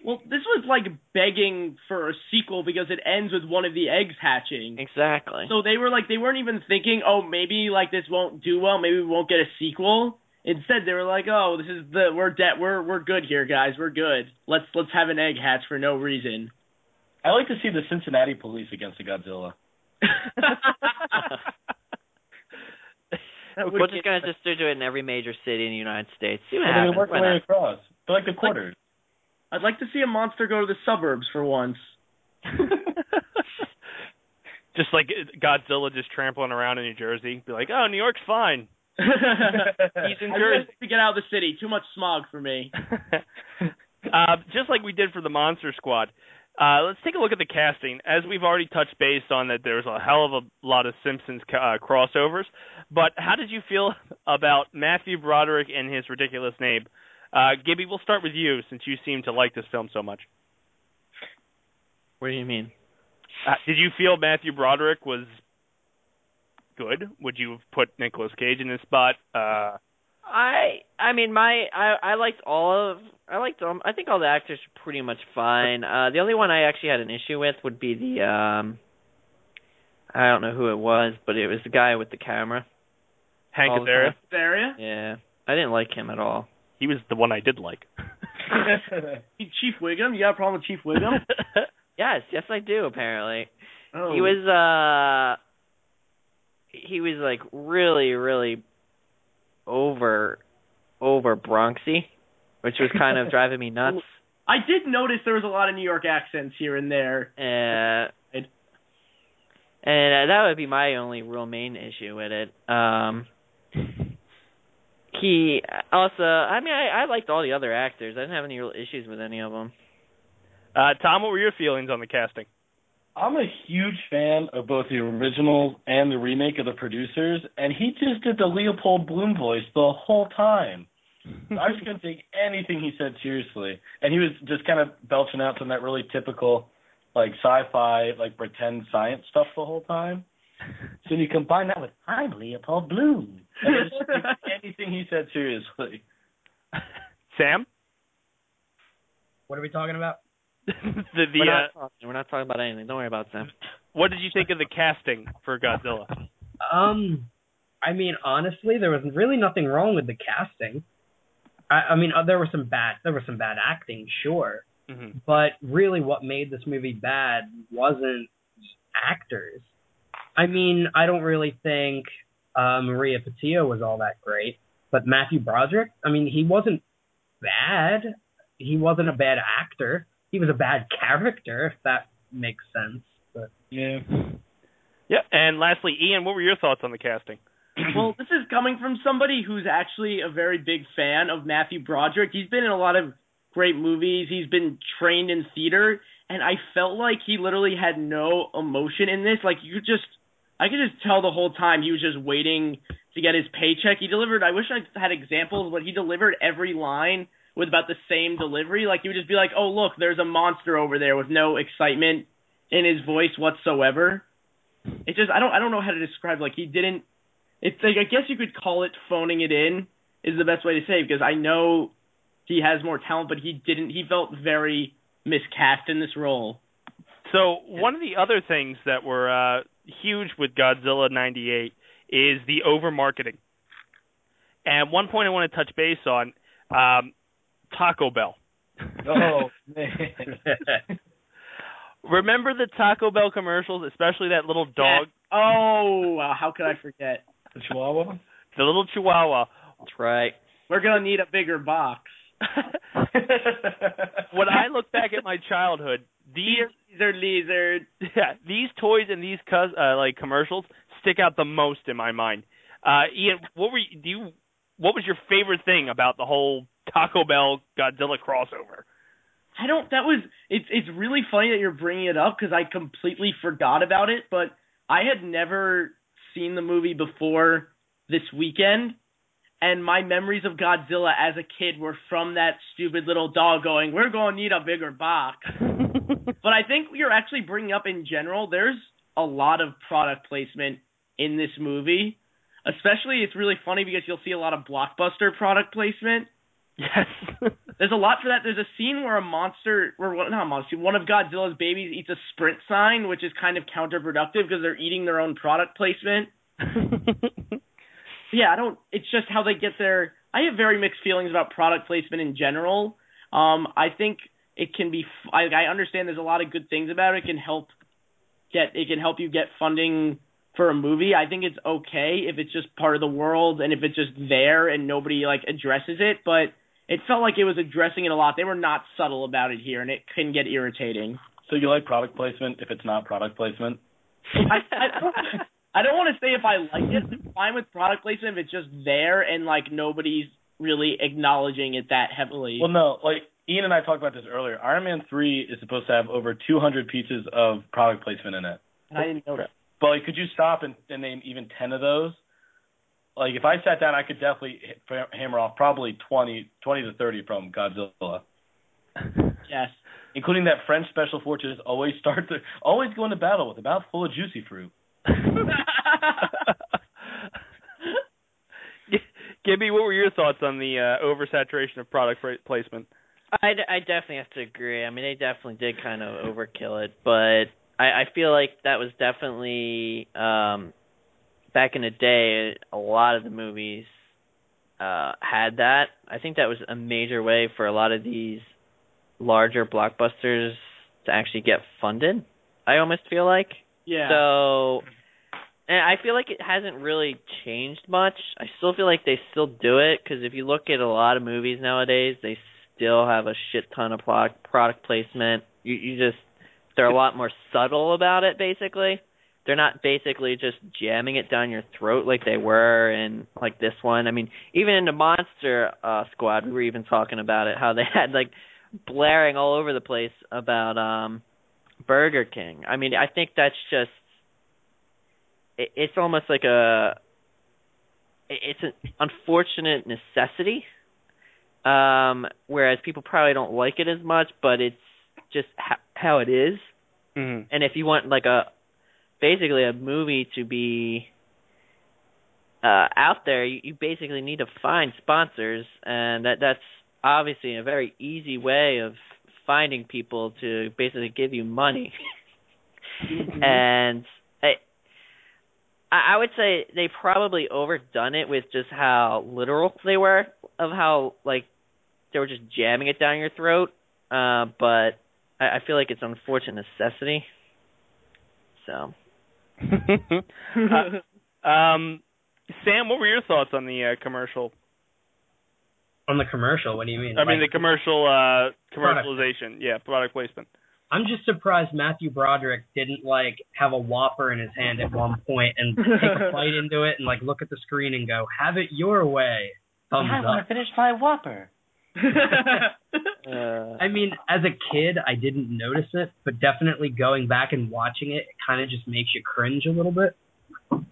Well, this was like begging for a sequel because it ends with one of the eggs hatching. Exactly. So they were like they weren't even thinking, oh, maybe like this won't do well, maybe we won't get a sequel. Instead, they were like, oh, this is the we're dead, we're we're good here, guys, we're good. Let's let's have an egg hatch for no reason. I like to see the Cincinnati police against the Godzilla. That would We're just gonna just do it in every major city in the United States. See what And they happens. work Why their way not? across. They're like the quarters. I'd like to see a monster go to the suburbs for once. just like Godzilla just trampling around in New Jersey, be like, "Oh, New York's fine." He's in Jersey. to get out of the city. Too much smog for me. uh, just like we did for the Monster Squad. Uh, let's take a look at the casting. As we've already touched base on that, there's a hell of a lot of Simpsons uh, crossovers. But how did you feel about Matthew Broderick and his ridiculous name? Uh, Gibby, we'll start with you since you seem to like this film so much. What do you mean? Uh, did you feel Matthew Broderick was good? Would you have put Nicolas Cage in his spot? Uh, I I mean my I I liked all of I liked um I think all the actors are pretty much fine. Uh the only one I actually had an issue with would be the um I don't know who it was, but it was the guy with the camera. Hank All Azaria. Yeah. I didn't like him at all. He was the one I did like. Chief Wiggum? You got a problem with Chief Wiggum? Yes, yes I do apparently. Oh. He was uh he was like really really over over Bronxy, which was kind of driving me nuts. I did notice there was a lot of New York accents here and there. Uh, and uh, that would be my only real main issue with it. Um, he also, I mean, I, I liked all the other actors. I didn't have any real issues with any of them. Uh, Tom, what were your feelings on the casting? I'm a huge fan of both the original and the remake of the producers, and he just did the Leopold Bloom voice the whole time. I just couldn't take anything he said seriously, and he was just kind of belching out some of that really typical, like sci-fi, like pretend science stuff the whole time. So you combine that with "I'm Leopold Bloom," and I just couldn't take anything he said seriously. Sam? What are we talking about? the the we're, not uh, talking, we're not talking about anything. Don't worry about Sam. what did you think of the casting for Godzilla? Um, I mean, honestly, there was really nothing wrong with the casting. I, I mean, uh, there was some bad, there was some bad acting, sure, Mm-hmm. but really, what made this movie bad wasn't actors. I mean, I don't really think uh, Maria Pitillo was all that great, but Matthew Broderick, I mean, he wasn't bad. He wasn't a bad actor. He was a bad character, if that makes sense. But Yeah. Yeah, and lastly, Ian, what were your thoughts on the casting? well, this is coming from somebody who's actually a very big fan of Matthew Broderick. He's been in a lot of great movies. He's been trained in theater, and I felt like he literally had no emotion in this. Like you just, I could just tell the whole time he was just waiting to get his paycheck. He delivered. I wish I had examples, but he delivered every line with about the same delivery. Like he would just be like, "Oh look, there's a monster over there," with no excitement in his voice whatsoever. It just, I don't, I don't know how to describe. Like he didn't. It's like I guess you could call it phoning it in is the best way to say it, because I know he has more talent, but he didn't. He felt very miscast in this role. So one of the other things that were uh, huge with Godzilla '98 is the over marketing. And one point I want to touch base on um, Taco Bell. Oh man. Remember the Taco Bell commercials, especially that little dog, Oh, uh, how could I forget? The Chihuahua. the little Chihuahua. That's right. We're gonna need a bigger box. when I look back at my childhood, these lizard, lizard. yeah, these toys and these cos- uh, like commercials stick out the most in my mind. Uh, Ian, what were you, do you? What was your favorite thing about the whole Taco Bell Godzilla crossover? I don't. That was. It's it's really funny that you're bringing it up because I completely forgot about it. But I had never seen the movie before this weekend, and my memories of Godzilla as a kid were from that stupid little dog going, "We're going to need a bigger box." but I think you're actually bringing up in general. There's a lot of product placement in this movie. Especially, it's really funny because you'll see a lot of blockbuster product placement. Yes. There's a lot for that. There's a scene where a monster, or what- not a monster, one of Godzilla's babies eats a sprint sign, which is kind of counterproductive because they're eating their own product placement. Yeah, I don't. It's just how they get there. I have very mixed feelings about product placement in general. Um, I think it can be. I, I understand there's a lot of good things about it. It can help get. It can help you get funding for a movie. I think it's okay if it's just part of the world and if it's just there and nobody like addresses it. But it felt like it was addressing it a lot. They were not subtle about it here, and it can get irritating. So you like product placement if it's not product placement? I, I, I don't want to say if I like it. I'm fine with product placement if it's just there and like nobody's really acknowledging it that heavily. Well, no. Like Ian and I talked about this earlier. Iron Man three is supposed to have over 200 pieces of product placement in it. And I didn't know that. But like, could you stop and, and name even 10 of those? Like, if I sat down, I could definitely hammer off probably 20, 20 to 30 from Godzilla, Yes. including that French special forces always start to always go into battle with a mouth full of juicy fruit. Gibby, what were your thoughts on the uh, oversaturation of product placement? I, I definitely have to agree. I mean, they definitely did kind of overkill it, but I, I feel like that was definitely um back in the day. A lot of the movies uh had that. I think that was a major way for a lot of these larger blockbusters to actually get funded. I almost feel like. Yeah. So, and I feel like it hasn't really changed much. I still feel like they still do it because if you look at a lot of movies nowadays, they still have a shit ton of product product placement. You you just they're a lot more subtle about it. Basically, they're not basically just jamming it down your throat like they were in like this one. I mean, even in the Monster uh, Squad, we were even talking about it how they had like blaring all over the place about um Burger King. I mean, I think that's just it's almost like a it's an unfortunate necessity. Um whereas people probably don't like it as much, but it's just ha- how it is. Mm-hmm. And if you want like a basically a movie to be uh out there, you, you basically need to find sponsors and that that's obviously a very easy way of finding people to basically give you money. and I I I would say they probably overdone it with just how literal they were of how like they were just jamming it down your throat. Uh but I, I feel like it's an unfortunate necessity. So Uh, um, Sam, what were your thoughts on the uh, commercial? On the commercial, what do you mean? I mean, the commercial uh, commercialization. Yeah, product placement. I'm just surprised Matthew Broderick didn't like have a Whopper in his hand at one point and take a bite into it and like look at the screen and go, "Have it your way." Thumbs up. finish my Whopper. Uh, I mean, as a kid, I didn't notice it, but definitely going back and watching it, it kind of just makes you cringe a little bit. um,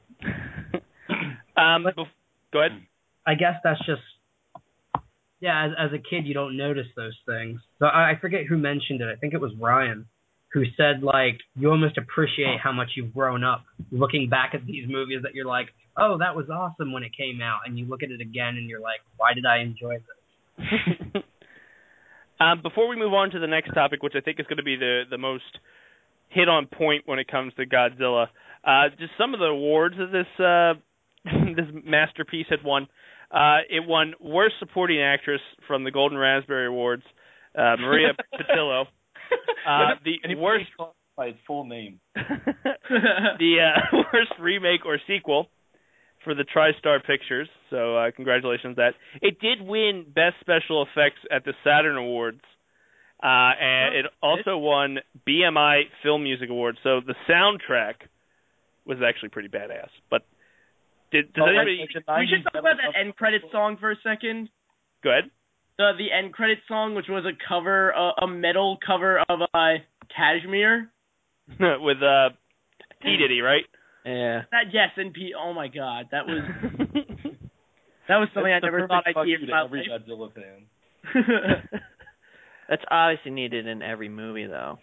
bef- go ahead. I guess that's just yeah. As as a kid, you don't notice those things. So I, I forget who mentioned it. I think it was Ryan who said like you almost appreciate how much you've grown up looking back at these movies that you're like, oh, that was awesome when it came out, and you look at it again and you're like, why did I enjoy this? um, before we move on to the next topic, which I think is going to be the the most hit on point when it comes to Godzilla, uh, just some of the awards that this uh, this masterpiece had won. Uh, it won Worst Supporting Actress from the Golden Raspberry Awards. Uh, Maria Pitillo. Uh, the he worst by his full name. the uh, worst remake or sequel for the TriStar Pictures. So uh, congratulations that. It did win Best Special Effects at the Saturn Awards. Uh, and it also won BMI Film Music Awards. So the soundtrack was actually pretty badass. But did does Oh, anybody like we should talk about that end credit song for a second. go ahead? The the end credit song, which was a cover, uh, a metal cover of uh, Kashmir. with uh P Diddy, right? yeah. That yes, and P. Oh my God, that was that was something I That's the never thought I'd hear you in to my every life. Godzilla fan. That's obviously needed in every movie, though.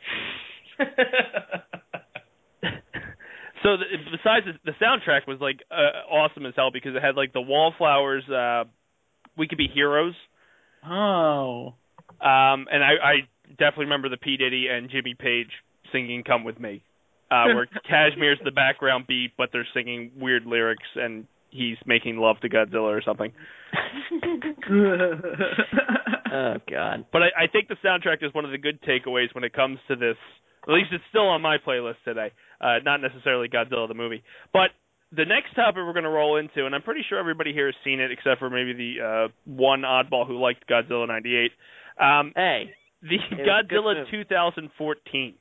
So the, besides the, the soundtrack was like uh, awesome as hell because it had like the Wallflowers uh We Could Be Heroes. oh. Um and I, I definitely remember the P Diddy and Jimmy Page singing Come With Me. Uh where Kashmir's the background beat but they're singing weird lyrics and he's making love to Godzilla or something. Oh God. But I, I think the soundtrack is one of the good takeaways when it comes to this. At least it's still on my playlist today. Uh, not necessarily Godzilla the movie, but the next topic we're going to roll into, and I'm pretty sure everybody here has seen it except for maybe the uh, one oddball who liked Godzilla '98. Um, Hey, the was a good Godzilla 2014.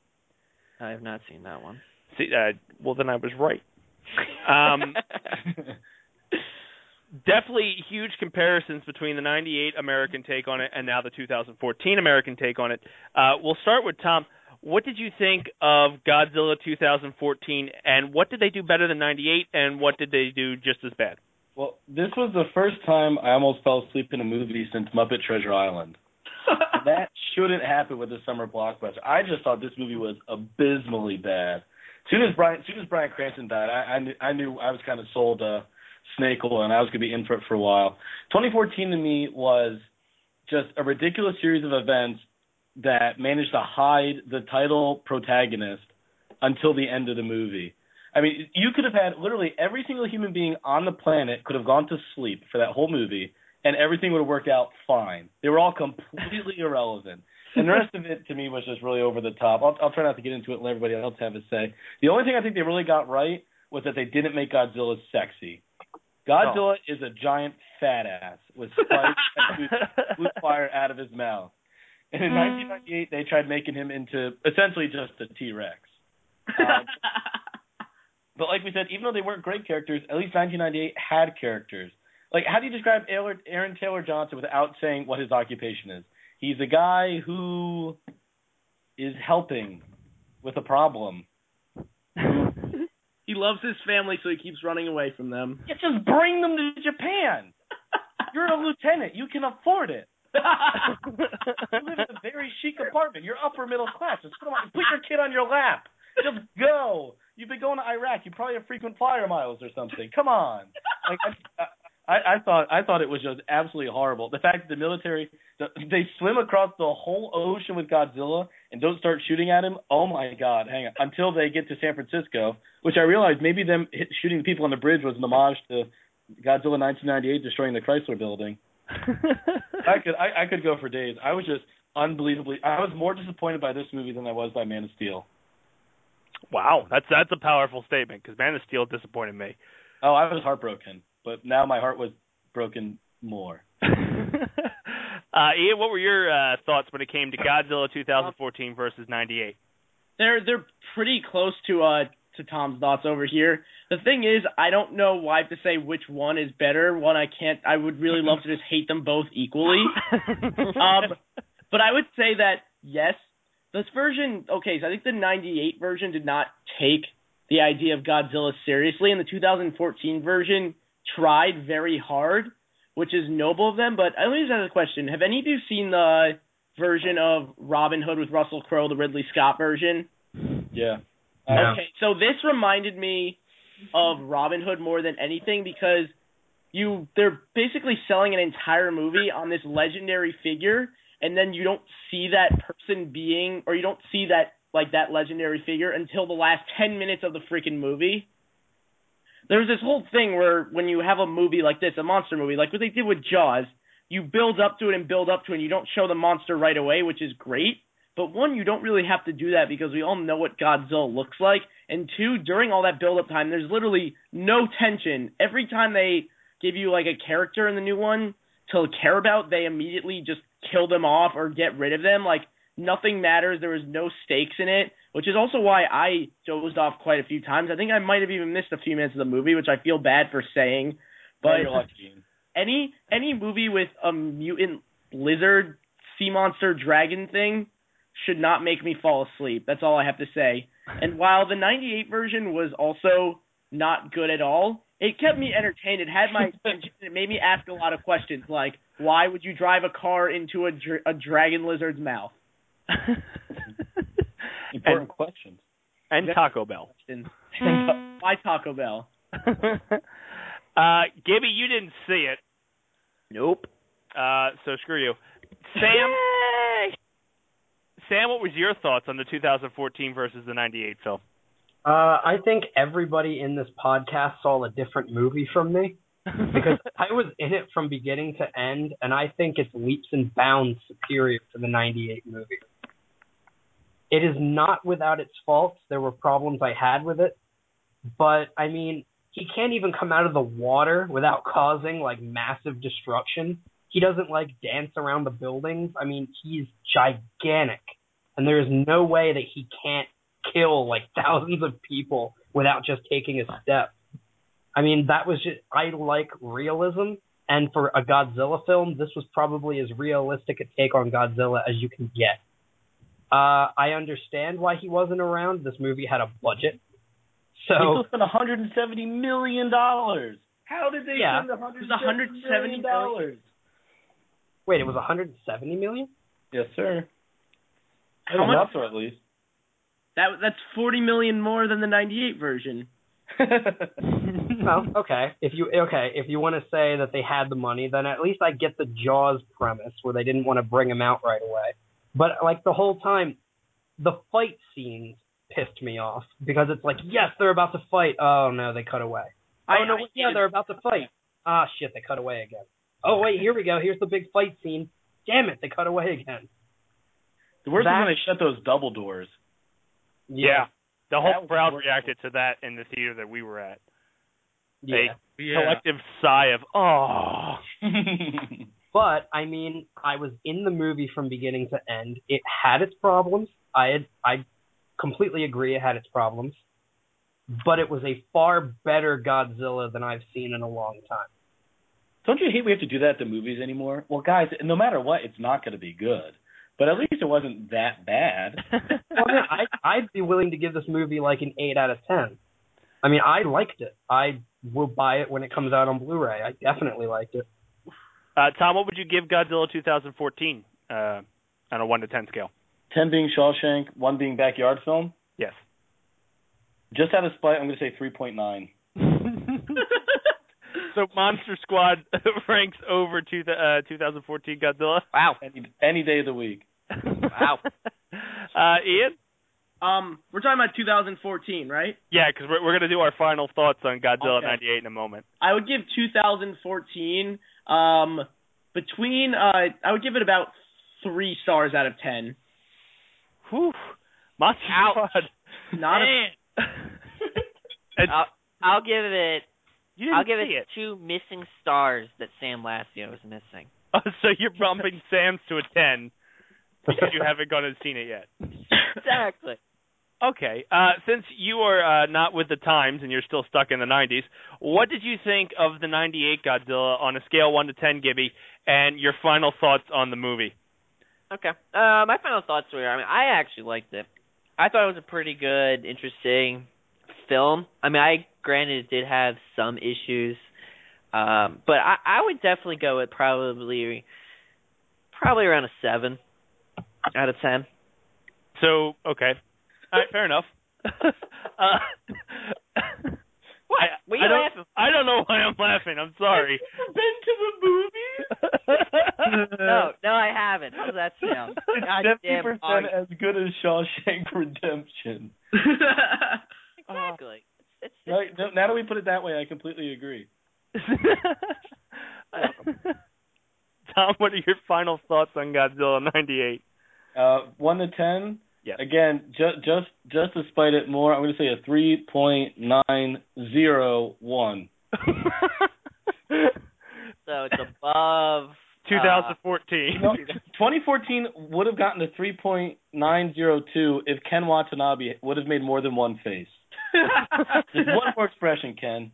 I have not seen that one. See, uh, well then I was right. Um, definitely huge comparisons between the 98 American take on it and now the 2014 American take on it. Uh, we'll start with Tom. What did you think of Godzilla 2014 and what did they do better than 98 and what did they do just as bad? Well, this was the first time I almost fell asleep in a movie since Muppet Treasure Island. That shouldn't happen with a summer blockbuster. I just thought this movie was abysmally bad. Soon as Brian, soon as Bryan Cranston died, I, I knew I knew I was kind of sold uh, Snake Oil, and I was going to be in for it for a while. 2014 to me was just a ridiculous series of events that managed to hide the title protagonist until the end of the movie. I mean, you could have had literally every single human being on the planet could have gone to sleep for that whole movie, and everything would have worked out fine. They were all completely irrelevant. And the rest of it to me was just really over the top. I'll, I'll try not to get into it and let everybody else have a say. The only thing I think they really got right was that they didn't make Godzilla sexy. Godzilla oh. is a giant fat ass with spikes shoot blue fire out of his mouth. And in 1998, they tried making him into essentially just a T Rex. Um, but like we said, even though they weren't great characters, at least 1998 had characters. Like, how do you describe Aaron, Aaron Taylor Johnson without saying what his occupation is? He's a guy who is helping with a problem. he loves his family, so he keeps running away from them. Yeah, just bring them to Japan. You're a lieutenant. You can afford it. You live in a very chic apartment. You're upper middle class. Just come on, put your kid on your lap. Just go. You've been going to Iraq. You probably have frequent flyer miles or something. Come on. Like I, I, I thought, I thought it was just absolutely horrible. The fact that the military, they swim across the whole ocean with Godzilla and don't start shooting at him. Oh my God! Hang on. Until they get to San Francisco, which I realized maybe them hit, shooting people on the bridge was an homage to Godzilla 1998 destroying the Chrysler Building. I could I, I could go for days. I was just unbelievably. I was more disappointed by this movie than I was by Man of Steel. Wow, that's that's a powerful statement because Man of Steel disappointed me. Oh, I was heartbroken, but now my heart was broken more. uh, Ian, what were your uh, thoughts when it came to Godzilla 2014 versus '98? They're they're pretty close to uh to Tom's thoughts over here. The thing is, I don't know why to say which one is better. One I can't. I would really love to just hate them both equally. um, but I would say that yes, this version. Okay, so I think the '98 version did not take the idea of Godzilla seriously, and the 2014 version tried very hard, which is noble of them. But let me just ask a question: Have any of you seen the version of Robin Hood with Russell Crowe, the Ridley Scott version? Yeah. Okay, so this reminded me of Robin Hood more than anything because you they're basically selling an entire movie on this legendary figure and then you don't see that person being or you don't see that like that legendary figure until the last 10 minutes of the freaking movie. There's this whole thing where when you have a movie like this, a monster movie, like what they did with Jaws, you build up to it and build up to it and you don't show the monster right away, which is great. But one, you don't really have to do that because we all know what Godzilla looks like. And two, during all that build up time, there's literally no tension. Every time they give you like a character in the new one to care about, they immediately just kill them off or get rid of them. Like nothing matters. There was no stakes in it, which is also why I dozed off quite a few times. I think I might have even missed a few minutes of the movie, which I feel bad for saying. But you're lucky, any any movie with a mutant lizard, sea monster, dragon thing should not make me fall asleep. That's all I have to say. And while the 98 version was also not good at all, it kept me entertained. It had my attention. It made me ask a lot of questions like, why would you drive a car into a, dr- a dragon lizard's mouth? Important questions. and Taco Bell. And why Taco Bell? uh, Gibby, you didn't see it. Nope. Uh, so screw you. Sam, Sam, what was your thoughts on the 2014 versus the 98 film? Uh, I think everybody in this podcast saw a different movie from me because I was in it from beginning to end, and I think it's leaps and bounds superior to the '98 movie. It is not without its faults. There were problems I had with it, but I mean, he can't even come out of the water without causing like massive destruction. He doesn't like dance around the buildings. I mean, he's gigantic, and there is no way that he can't kill like thousands of people without just taking a step. I mean, that was just I like realism, and for a Godzilla film, this was probably as realistic a take on Godzilla as you can get. Uh, I understand why he wasn't around. This movie had a budget, so People spent 170 million dollars. How did they Yeah. spend It was 170 170 million dollars? wait, it was 170 million? Yes, sir. How much? Enough, at least. That that's 40 million more than the 98 version. well, okay. If you okay, if you want to say that they had the money, then at least I get the Jaws premise where they didn't want to bring him out right away. But like the whole time, the fight scenes pissed me off because it's like, yes, they're about to fight. Oh no, they cut away. I- oh no, I- yeah, they're about to fight. Ah shit, they cut away again. Oh wait, here we go. Here's the big fight scene. Damn it, they cut away again. The worst That- is when they shut those double doors. Yeah. The whole was crowd reacted to that in the theater that we were at. Yeah. A collective sigh of oh. But I mean, I was in the movie from beginning to end. It had its problems. I had, I completely agree it had its problems, but it was a far better Godzilla than I've seen in a long time. Don't you hate we have to do that at the movies anymore? Well, guys, no matter what, it's not going to be good. But at least it wasn't that bad. Well, yeah, I, I'd be willing to give this movie like an eight out of ten. I mean, I liked it. I will buy it when it comes out on Blu-ray. I definitely liked it. Uh, Tom, what would you give Godzilla 2014 uh, on a one to ten scale? Ten being Shawshank, one being backyard film. Yes. Just out of spite, I'm going to say three point nine. so Monster Squad ranks over to the uh, 2014 Godzilla. Wow. Any any day of the week. Wow. uh, Ian? Um, we're talking about 2014, right? Yeah, because we're, we're going to do our final thoughts on Godzilla Okay. 98 in a moment. I would give 2014 um between uh I would give it about three stars out of ten. Whew. Monster Squad. Not a It's- I'll, I'll give it. you didn't I'll give see it, two missing stars that Sam Lasio is missing. Oh, so you're bumping Sam's to a 10 because you haven't gone and seen it yet. Exactly. Okay. Uh, since you are uh, not with the times and you're still stuck in the 90s, what did you think of the 98 Godzilla on a scale 1 to 10, Gibby, and your final thoughts on the movie? Okay. Uh, my final thoughts were, I mean, I actually liked it. I thought it was a pretty good, interesting film. I mean, I granted it did have some issues, um, but I, I would definitely go with probably probably around a seven out of ten. So, okay. All right, fair enough. uh, what? I, Were you I don't, laughing? I don't know why I'm laughing. I'm sorry. Been to the movie? no, no, I haven't. How does that sound? God Seventy damn percent as good as Shawshank Redemption. Exactly. It's, it's, Right? no- Now that we put it that way, I completely agree. Tom, what are your final thoughts on Godzilla 98? Uh, one to ten. Yes. Again, just just just to spite it more, I'm going to say a three point nine zero one. so it's above. 2014. No, 2014 would have gotten to 3.902 if Ken Watanabe would have made more than one face. Just one more expression, Ken.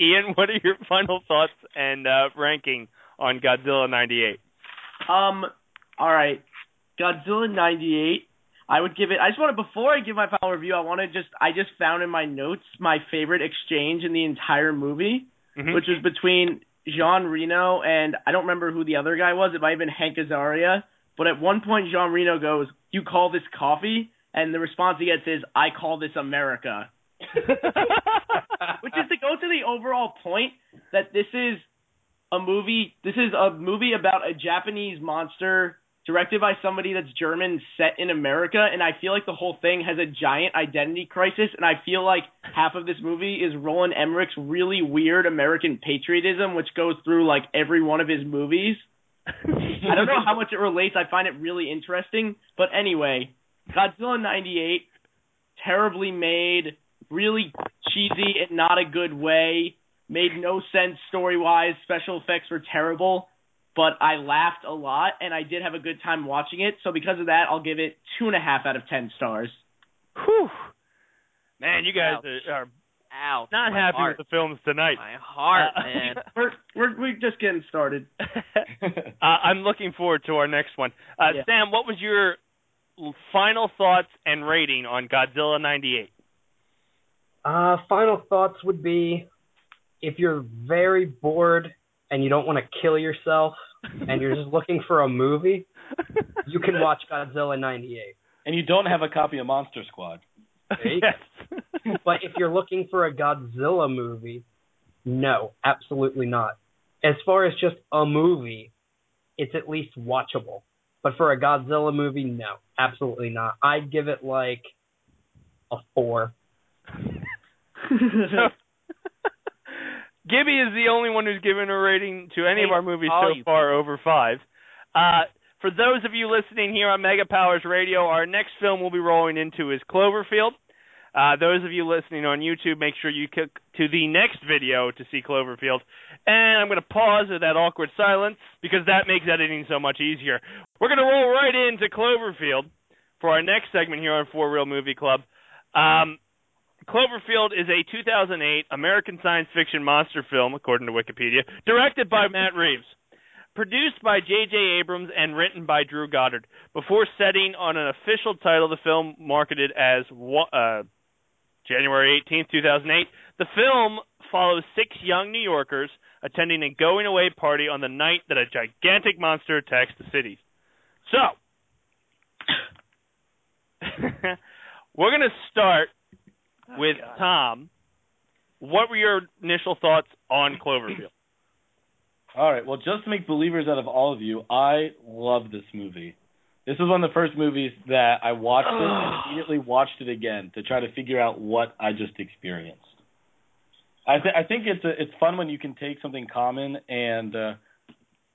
Ian, what are your final thoughts and uh, ranking on Godzilla 98? Um, all right, Godzilla '98. I would give it. I just want to before I give my final review. I want to just. I just found in my notes my favorite exchange in the entire movie, Mhm. which was between Jean Reno and I don't remember who the other guy was. It might have been Hank Azaria. But at one point, Jean Reno goes, "You call this coffee?" And the response he gets is, "I call this America." Which is to go to the overall point that this is a movie. This is a movie about a Japanese monster directed by somebody that's German, set in America, and I feel like the whole thing has a giant identity crisis. And I feel like half of this movie is Roland Emmerich's really weird American patriotism, which goes through like every one of his movies. I don't know how much it relates. I find it really interesting. But anyway, Godzilla 98, terribly made, really cheesy in not a good way, made no sense story wise. Special effects were terrible, but I laughed a lot and I did have a good time watching it. So because of that, I'll give it two and a half out of ten stars. Whew. Man, you guys Ouch. are, are Ouch. not my happy heart. with the films tonight. My heart, Uh, man. We're we're we're just getting started. uh, I'm looking forward to our next one. Uh, Yeah. Sam, what was your final thoughts and rating on Godzilla 98? Uh, final thoughts would be if you're very bored and you don't want to kill yourself and you're just looking for a movie, you can watch Godzilla 98. And you don't have a copy of Monster Squad. yes. But if you're looking for a Godzilla movie, no, absolutely not. As far as just a movie, it's at least watchable. But for a Godzilla movie, no, absolutely not. I'd give it like a four. Gibby is the only one who's given a rating to any of our movies so far over five. Uh, for those of you listening here on Mega Powers Radio, our next film we'll be rolling into is Cloverfield. Uh, those of you listening on YouTube, make sure you click to the next video to see Cloverfield. And I'm going to pause at that awkward silence because that makes editing so much easier. We're going to roll right into Cloverfield for our next segment here on Four Real Movie Club. Um, Cloverfield is a 2008 American science fiction monster film, according to Wikipedia, directed by Matt Reeves, produced by J.J. Abrams, and written by Drew Goddard. Before setting on an official title, the film marketed as uh, January 18, 2008. The film follows six young New Yorkers attending a going away party on the night that a gigantic monster attacks the city. So, we're going to start with Tom. What were your initial thoughts on Cloverfield? All right. Well, just to make believers out of all of you, I love this movie. This is one of the first movies that I watched it and immediately watched it again to try to figure out what I just experienced. I, th- I think it's a, it's fun when you can take something common and uh,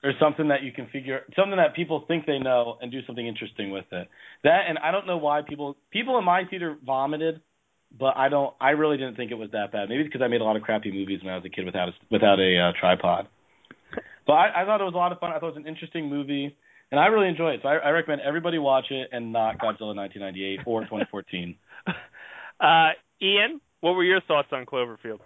or something that you can figure something that people think they know and do something interesting with it. That and I don't know why people people in my theater vomited, but I don't. I really didn't think it was that bad. Maybe because I made a lot of crappy movies when I was a kid without a, without a uh, tripod. But I, I thought it was a lot of fun. I thought it was an interesting movie. and I really enjoy it. So I, I recommend everybody watch it and not Godzilla 1998 or 2014. uh, Ian, what were your thoughts on Cloverfield?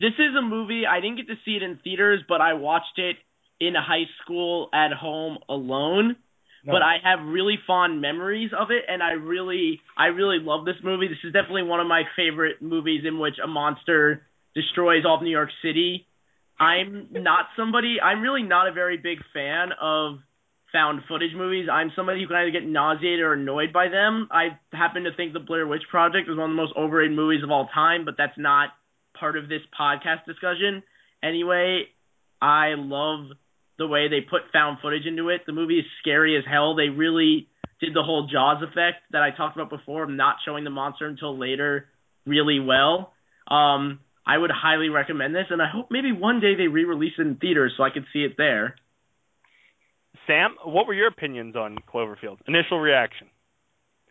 This is a movie I didn't get to see it in theaters, but I watched it in high school at home alone. No. But I have really fond memories of it, and I really, I really love this movie. This is definitely one of my favorite movies in which a monster destroys all of New York City. I'm not somebody. I'm really not a very big fan of found footage movies. I'm somebody who can either get nauseated or annoyed by them. I happen to think the Blair Witch Project is one of the most overrated movies of all time, but that's not part of this podcast discussion. Anyway, I love the way they put found footage into it. The movie is scary as hell. They really did the whole Jaws effect that I talked about before of not showing the monster until later really well. Um, I would highly recommend this, and I hope maybe one day they re-release it in theaters so I can see it there. Sam, what were your opinions on Cloverfield? Initial reaction.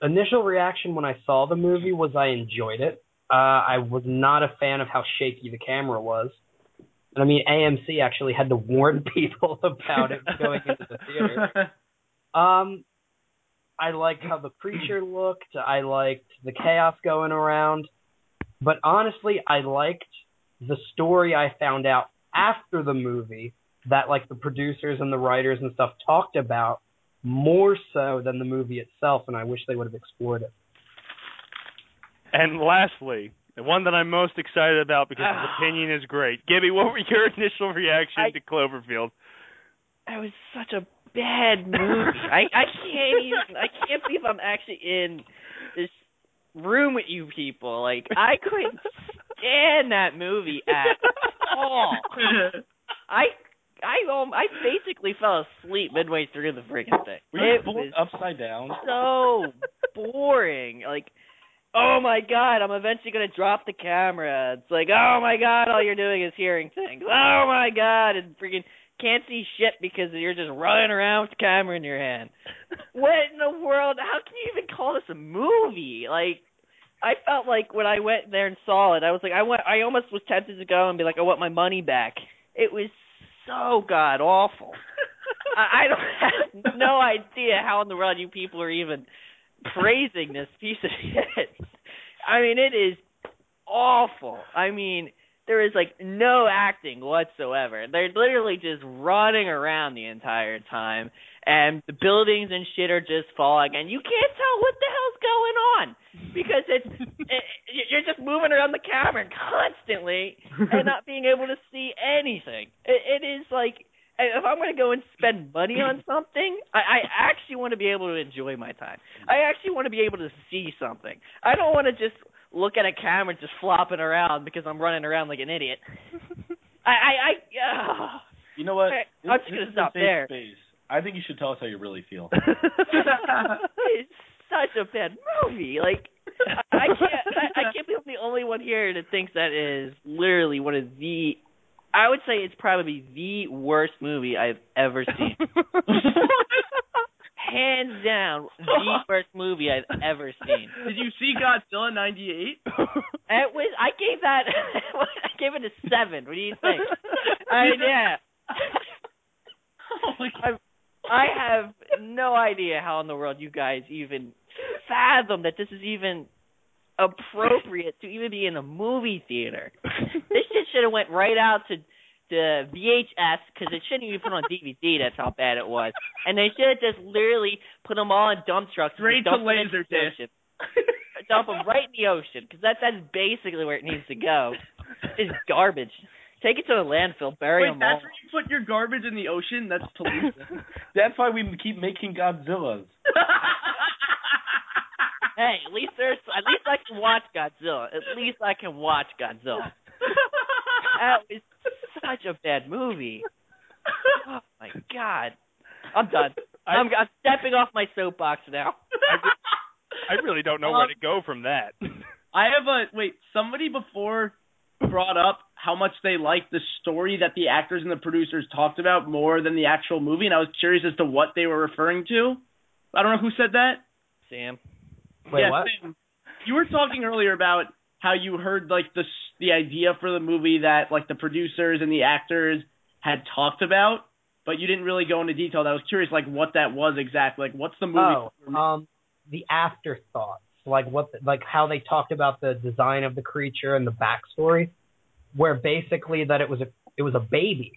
Initial reaction when I saw the movie was I enjoyed it. Uh, I was not a fan of how shaky the camera was. And I mean, AMC actually had to warn people about it going into the theater. Um, I liked how the creature looked. I liked the chaos going around. But honestly, I liked the story I found out after the movie that like the producers and the writers and stuff talked about more so than the movie itself, and I wish they would have explored it. And lastly, the one that I'm most excited about because his opinion is great. Gibby, what were your initial reaction I, to Cloverfield? It was such a bad movie. I I can't even. I can't believe I'm actually in this room with you people. Like I couldn't stand that movie at all. I I um I basically fell asleep midway through the freaking thing. Were you it was upside down? So boring. Like, oh my god, I'm eventually gonna drop the camera. It's like, oh my god, all you're doing is hearing things. Oh my god, and freaking can't see shit because you're just running around with the camera in your hand. what in the world? How can you even call this a movie? Like, I felt like when I went there and saw it, I was like, I went, I almost was tempted to go and be like, I want my money back. It was so god awful. I, I don't have no idea how in the world you people are even praising this piece of shit. I mean, it is awful. I mean, there is like no acting whatsoever. They're literally just running around the entire time, and the buildings and shit are just falling, and you can't tell what the hell's going on because it's it, you're just moving around the camera constantly and not being able to see anything. It, it is like if I'm going to go and spend money on something, I, I actually want to be able to enjoy my time. I actually want to be able to see something. I don't want to just look at a camera just flopping around because I'm running around like an idiot. I I, I uh, You know what? I, I'm just gonna stop there. Space. I think you should tell us how you really feel. it's such a bad movie. Like I can't I, I can't be the only one here that thinks that is literally one of the I would say it's probably the worst movie I've ever seen. Hands down, the worst movie I've ever seen. Did you see Godzilla '98? It was. I gave that. I gave it a seven. What do you think? I yeah. oh. I, I have no idea how in the world you guys even fathom that this is even appropriate to even be in a movie theater. this shit should have went right out to the VHS because it shouldn't even be put on DVD. That's how bad it was. And they should have just literally put them all in dump trucks. Straight to laser disc. dump them right in the ocean because that that's basically where it needs to go. It's garbage. Take it to the landfill, bury Wait, them that's all. where you put your garbage in the ocean? That's pollution. That's why we keep making Godzillas. hey, at least there's at least I can watch Godzilla. At least I can watch Godzilla. that was such a bad movie. Oh my god. I'm done. I'm, I'm stepping off my soapbox now. I really don't know where to go from that. I have a wait. Somebody before brought up how much they liked the story that the actors and the producers talked about more than the actual movie, and I was curious as to what they were referring to. I don't know who said that. Sam. Wait, yeah, what? Sam. You were talking earlier about how you heard like the the idea for the movie that like the producers and the actors had talked about but you didn't really go into detail. I was curious, like what that was exactly. Like, what's the movie? Oh, um, the afterthoughts, like what, the, like how they talked about the design of the creature and the backstory, where basically that it was a it was a baby,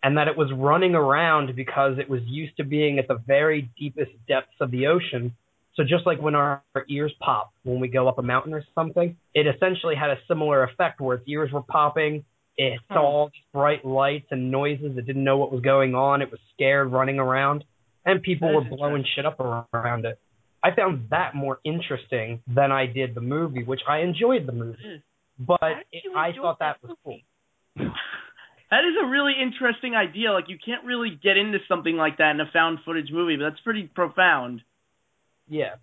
and that it was running around because it was used to being at the very deepest depths of the ocean. So just like when our, our ears pop when we go up a mountain or something, it essentially had a similar effect where its ears were popping. It hmm. saw all these bright lights and noises. It didn't know what was going on. It was scared, running around, and people were blowing shit up around it. I found that more interesting than I did the movie, which I enjoyed the movie, hmm. but it, I thought that that was cool. That is a really interesting idea. Like you can't really get into something like that in a found footage movie, but that's pretty profound. Yeah,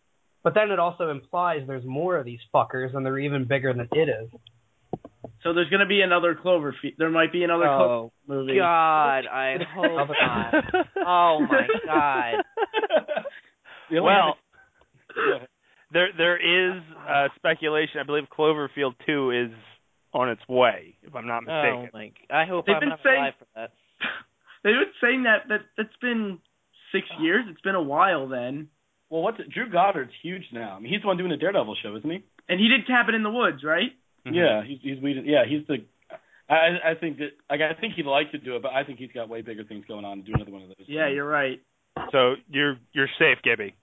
but then it also implies there's more of these fuckers, and they're even bigger than it is. So there's gonna be another Cloverfield. There might be another Oh Cloverfield movie. God, I hope not. Oh my God. Well, there there is uh, speculation. I believe Cloverfield two is on its way, if I'm not mistaken. Oh mistaken. my! I hope They've I'm been not saying- alive for that. They've been saying that that that's been six years. It's been a while then. Well, what's it? Drew Goddard's huge now. I mean, he's the one doing the Daredevil show, isn't he? And he did Cabin in the Woods, right? Mhm. Yeah, he's he's we yeah he's the. I I think that like I think he'd like to do it, but I think he's got way bigger things going on to do another one of those. Yeah, you're right. So you're you're safe, Gibby.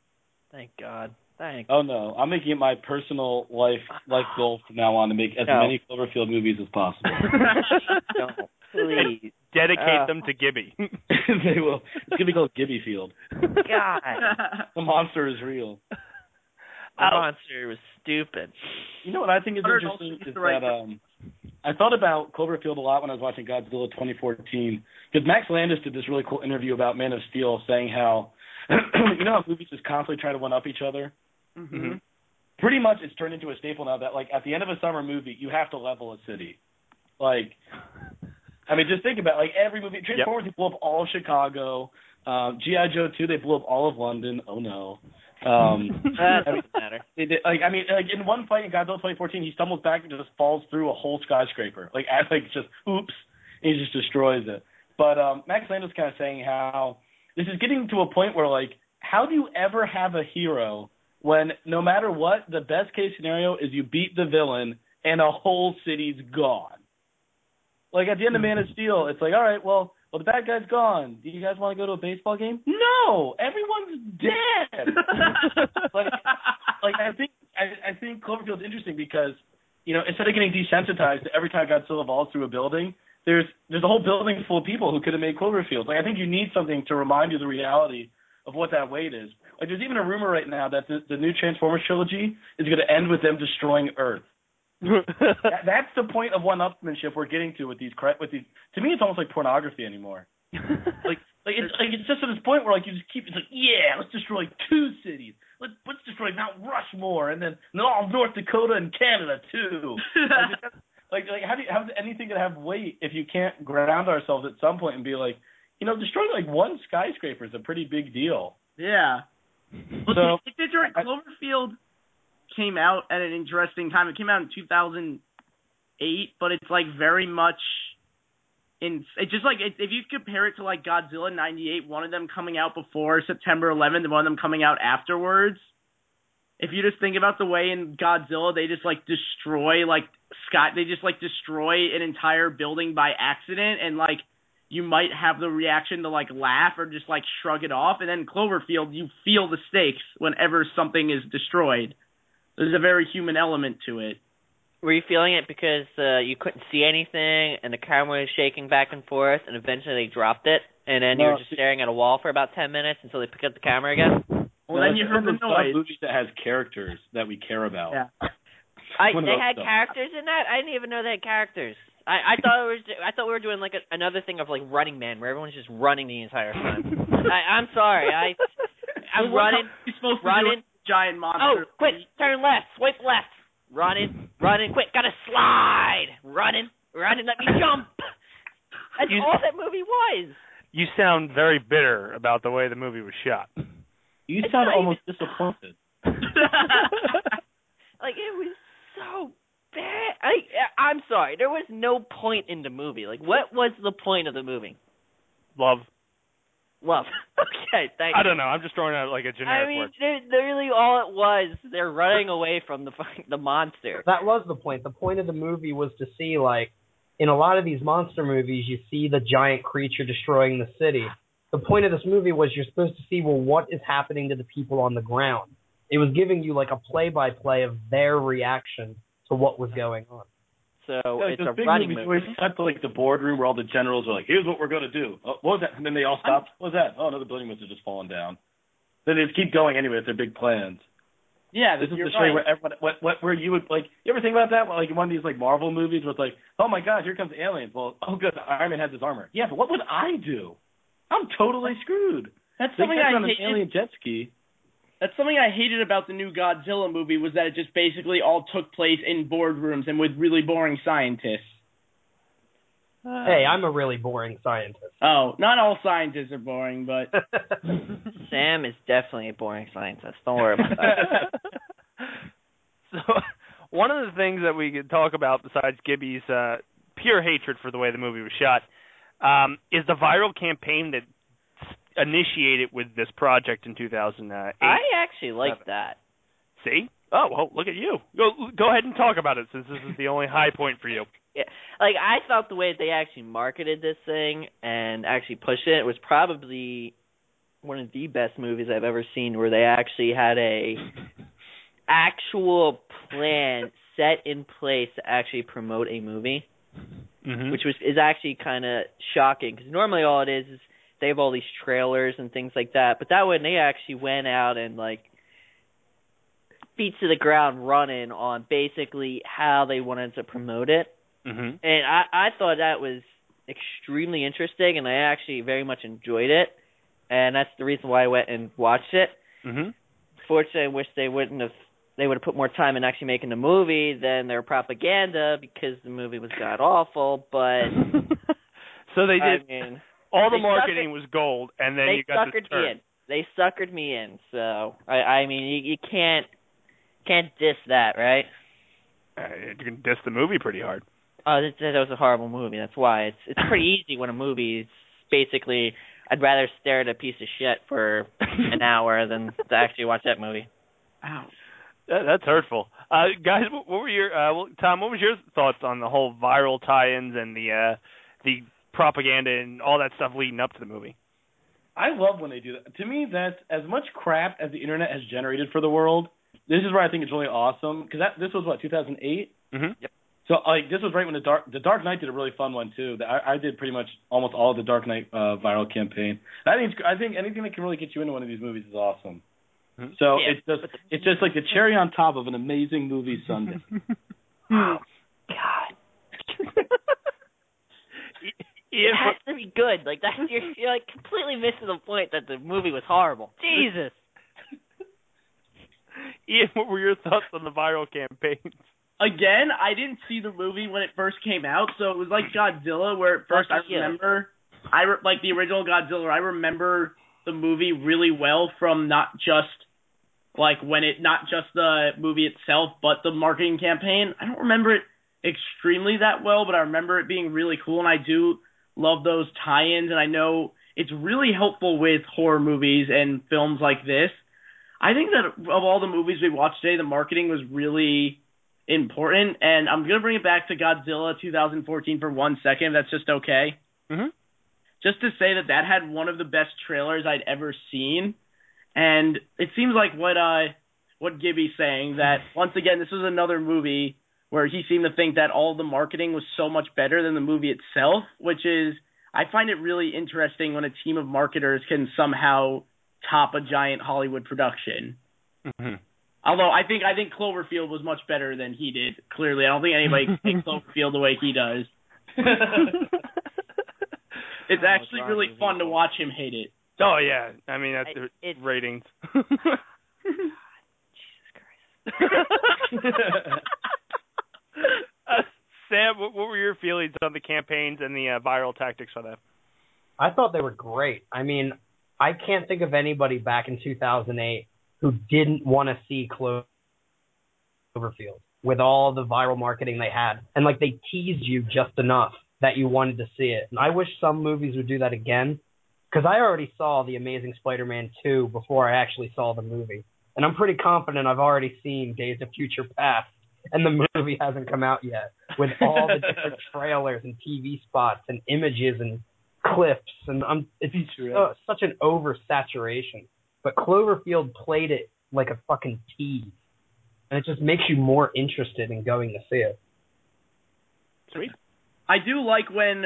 Thank God. Thanks. Oh no, I'm making it my personal life life goal from now on to make as No. many Cloverfield movies as possible. No, please. Dedicate Uh. them to Gibby. they will. It's gonna be called Gibby Field. God. The monster is real. The Oh. monster was stupid. You know what I think is Goddard interesting also is right that um, I thought about Cloverfield a lot when I was watching Godzilla 2014 because Max Landis did this really cool interview about Man of Steel, saying how you know how movies just constantly try to one up each other. hmm Pretty much, it's turned into a staple now that like at the end of a summer movie, you have to level a city. Like, I mean, just think about it. like every movie. Transformers, they blew up all of Chicago. Um, GI Joe 2, they blew up all of London. Oh no. Um, That I mean, doesn't matter. They did, like I mean, like in one fight in Godzilla 2014, he stumbles back and just falls through a whole skyscraper. Like, I like just oops, and he just destroys it. But um, Max Landis kind of saying how this is getting to a point where like, how do you ever have a hero when no matter what, the best case scenario is you beat the villain and a whole city's gone. Like at the end of Man of mm-hmm. Steel, it's like, all right, well, well, the bad guy's gone. Do you guys want to go to a baseball game? No, everyone's dead. like, like I think I, I think Cloverfield's interesting because you know instead of getting desensitized every time Godzilla falls through a building, there's there's a whole building full of people who could have made Cloverfield. Like I think you need something to remind you the reality of what that weight is. Like there's even a rumor right now that the, the new Transformers trilogy is going to end with them destroying Earth. That, that's the point of one-upmanship we're getting to with these with these. To me, it's almost like pornography anymore. like like it's like it's just to this point where like you just keep it's like yeah let's destroy two cities let's let's destroy Mount Rushmore and then and all of North Dakota and Canada too like, like like how do you how's anything gonna have weight if you can't ground ourselves at some point and be like you know destroying like one skyscraper is a pretty big deal Yeah. so It did during Cloverfield came out at an interesting time. It came out in 2008, but it's like very much in. It's just like it, if you compare it to like Godzilla '98, one of them coming out before September 11th, and one of them coming out afterwards. If you just think about the way in Godzilla they just like destroy like sky, they just like destroy an entire building by accident, and like you might have the reaction to like laugh or just like shrug it off. And then Cloverfield, you feel the stakes whenever something is destroyed. There's a very human element to it. Were you feeling it because uh, you couldn't see anything and the camera was shaking back and forth, and eventually they dropped it, and then you were just staring at a wall for about ten minutes until they picked up the camera again? Well, No, then you heard the one of those noise. movies that has characters that we care about Yeah. I they had stuff. characters in that. I didn't even know they had characters. I I thought it was I thought we were doing like a, another thing of like Running Man, where everyone's just running the entire time. I, I'm sorry, I I'm Well, what running, He's supposed to running. Do a giant Oh, monster. quick, turn left, swipe left. Running, running, quick, gotta slide. Running, running, let me jump. That's You- all that movie was. you sound very bitter about the way the movie was shot. you It's sound not almost disappointed like it was so bad. I I'm sorry, there was no point in the movie. Like what was the point of the movie? Love. Well, okay, thank I don't know. I'm just throwing out like a generic I mean, word. they're, literally all it was, they're running away from the fucking- the monster. That was the point. The point of the movie was to see like in a lot of these monster movies you see the giant creature destroying the city. The point of this movie was you're supposed to see well what is happening to the people on the ground. It was giving you like a play by play of their reaction to what was going on. So Yeah, it's a big running movies movie. where you cut to like the boardroom where all the generals are like, "Here's what we're gonna do." Oh, what was that? And then they all stop. What was that? Oh, another building must have just fallen down. Then they just keep going anyway with their big plans. Yeah, This is the show right. where everyone, what, what, where you would like. You ever think about that? Like in one of these like Marvel movies where it's like, "Oh my God, here comes aliens." Well, oh good, Iron Man has his armor. Yeah, but what would I do? I'm totally screwed. That's They something catch I on an alien jet ski. That's something I hated about the new Godzilla movie was that it just basically all took place in boardrooms and with really boring scientists. Hey, I'm a really boring scientist. Oh, not all scientists are boring, but Sam is definitely a boring scientist. Don't worry about that. so one of the things that we could talk about besides Gibby's uh, pure hatred for the way the movie was shot um, is the viral campaign that s- initiated with this project in 2008. I actually like that. See? Oh well, look at you. Go go ahead and talk about it since this is the only high point for you. Yeah, like I thought the way they actually marketed this thing and actually pushed it was probably one of the best movies I've ever seen, where they actually had a actual plan set in place to actually promote a movie, Mm-hmm. which was is actually kind of shocking because normally all it is is they have all these trailers and things like that, but that one they actually went out and like feet to the ground running on basically how they wanted to promote it mm-hmm. and I I thought that was extremely interesting, and I actually very much enjoyed it, and that's the reason why I went and watched it. Mm-hmm. Fortunately, I wish they wouldn't have. They would have put more time in actually making the movie than their propaganda because the movie was god awful. But so they I did mean, all the marketing suckered- was gold, and then they you got suckered the turn. me in. They suckered me in. So I I mean, you, you can't can't diss that, right? Uh, you can diss the movie pretty hard. Oh, that, that was a horrible movie. That's why it's it's pretty easy when a movie is basically. I'd rather stare at a piece of shit for an hour than to actually watch that movie. Ow. That, that's hurtful. Uh, guys, what, what were your uh, well, Tom? What was your thoughts on the whole viral tie-ins and the uh, the propaganda and all that stuff leading up to the movie? I love when they do that. To me, that's as much crap as the internet has generated for the world. This is where I think it's really awesome because that this was what 2008. Mm-hmm. Yep. So like this was right when the dark the Dark Knight did a really fun one too. That I, I did pretty much almost all of the Dark Knight uh, viral campaign. I think I think anything that can really get you into one of these movies is awesome. Mhm. So Yeah, it's just it's just like the cherry on top of an amazing movie Sunday. God. It has to be good. Like that, you're, you're like completely missing the point that the movie was horrible. Jesus. Ian, what were your thoughts on the viral campaigns? again, I didn't see the movie when it first came out, so it was like Godzilla, where at first I remember, I re- like the original Godzilla. I remember the movie really well from not just like when it, not just the movie itself, but the marketing campaign. I don't remember it extremely that well, but I remember it being really cool, and I do love those tie-ins, and I know it's really helpful with horror movies and films like this. I think that of all the movies we watched today, the marketing was really important, and I'm gonna bring it back to Godzilla 2014 for one second. If that's just okay. Mm-hmm. Just to say that that had one of the best trailers I'd ever seen, and it seems like what uh what Gibby's saying that once again this was another movie where he seemed to think that all the marketing was so much better than the movie itself, which is I find it really interesting when a team of marketers can somehow top a giant Hollywood production. Mm-hmm. Although I think I think Cloverfield was much better than he did. Clearly, I don't think anybody can take Cloverfield the way he does. It's Oh, actually it's really fun to watch him hate it. Oh yeah, I mean that's I- the it's- ratings. Jesus Christ. uh, Sam, what, were your feelings on the campaigns and the uh, viral tactics for that? I thought they were great. I mean, I can't think of anybody back in 2008 who didn't want to see Cloverfield with all the viral marketing they had. And like they teased you just enough that you wanted to see it. And I wish some movies would do that again. because I already saw the Amazing Spider-Man two before I actually saw the movie, and I'm pretty confident I've already seen Days of Future Past, and the movie hasn't come out yet with all the different trailers and TV spots and images and clips, and I'm it's so, such an oversaturation. But Cloverfield played it like a fucking tease, and it just makes you more interested in going to see it. Sweet. I do like when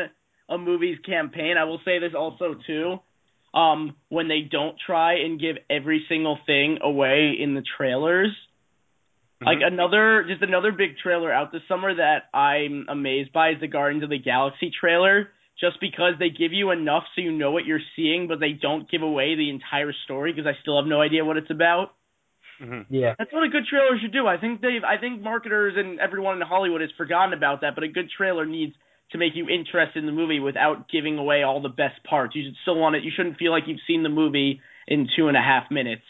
a movie's campaign. I will say this also too. Um, when they don't try and give every single thing away in the trailers. Mm-hmm. Like another, just another big trailer out this summer that I'm amazed by is the Guardians of the Galaxy trailer. Just because they give you enough so you know what you're seeing, but they don't give away the entire story because I still have no idea what it's about. Mm-hmm. Yeah. That's what a good trailer should do. I think they've, I think marketers and everyone in Hollywood has forgotten about that. But a good trailer needs to make you interested in the movie without giving away all the best parts. You should still want it. You shouldn't feel like you've seen the movie in two and a half minutes.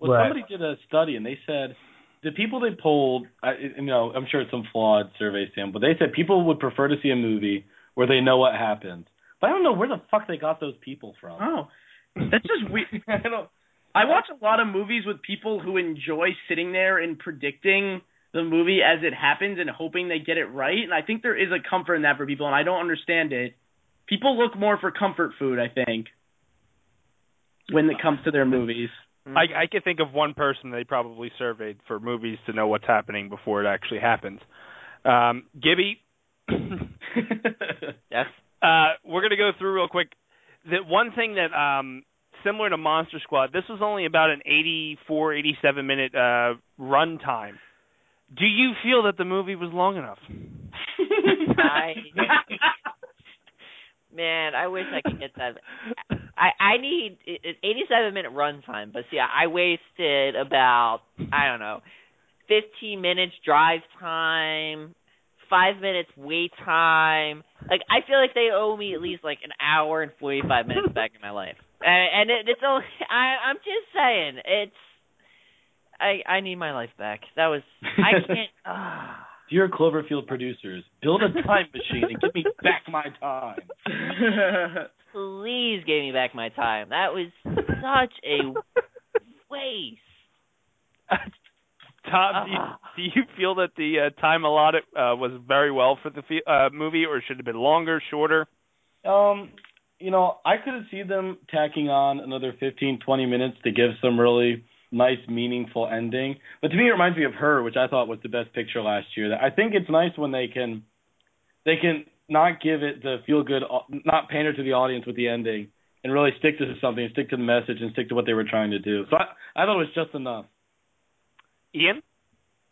Well, Right. somebody did a study and they said the people they polled, I, you know, I'm sure it's some flawed survey, sample. they said people would prefer to see a movie where they know what happens. But I don't know where the fuck they got those people from. Oh, that's just weird. I don't. I watch a lot of movies with people who enjoy sitting there and predicting the movie as it happens and hoping they get it right. And I think there is a comfort in that for people, and I don't understand it. People look more for comfort food, I think, when it comes to their movies. I, I can think of one person they probably surveyed for movies to know what's happening before it actually happens. Um, Gibby, Yes. uh, we're going to go through real quick. The one thing that, um, similar to Monster Squad, this was only about an 84, 87 minute uh, run time. Do you feel that the movie was long enough? I man, I wish I could get that. I I need it's 87 minute run time, but see, I wasted about I don't know, 15 minutes drive time, five minutes wait time. Like I feel like they owe me at least like an hour and 45 minutes back in my life, and, and it, it's only I I'm just saying it's. I I need my life back. That was I can't. ah. Dear Cloverfield producers, build a time machine and give me back my time. please give me back my time. That was such a waste. Tom, do you, Ah. do you feel that the uh, time allotted uh, was very well for the fe- uh, movie, or should it have been longer, shorter? Um, you know, I could have seen them tacking on another 15, 20 minutes to give some really nice, meaningful ending. But to me, it reminds me of Her, which I thought was the best picture last year. That I think it's nice when they can, they can not give it the feel good, not pander to the audience with the ending, and really stick to something, stick to the message, and stick to what they were trying to do. So I, I thought it was just enough. Ian?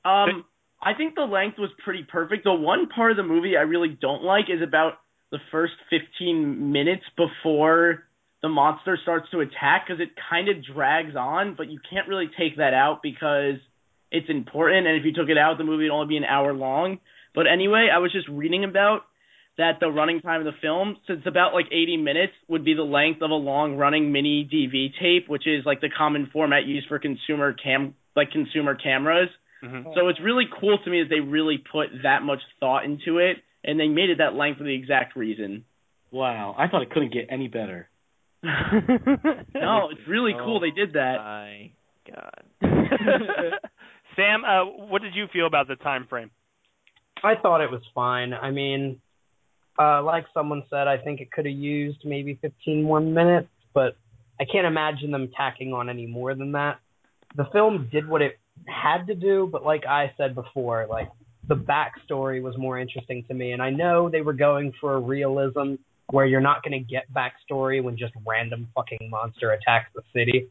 Um, I think the length was pretty perfect. The one part of the movie I really don't like is about the first 15 minutes before the monster starts to attack because it kind of drags on, but you can't really take that out because it's important. And if you took it out, the movie would only be an hour long. But anyway, I was just reading about that the running time of the film, since about like 80 minutes, would be the length of a long running mini DV tape, which is like the common format used for consumer cam like consumer cameras. Mm-hmm. So it's really cool to me that they really put that much thought into it, and they made it that length for the exact reason. Wow, I thought it couldn't get any better. No, it's really Oh, cool they did that. My God. Sam, uh, what did you feel about the time frame? I thought it was fine. I mean, uh, like someone said, I think it could have used maybe 15 more minutes, but I can't imagine them tacking on any more than that. The film did what it had to do, but like I said before, like the backstory was more interesting to me. And I know they were going for a realism where you're not going to get backstory when just random fucking monster attacks the city.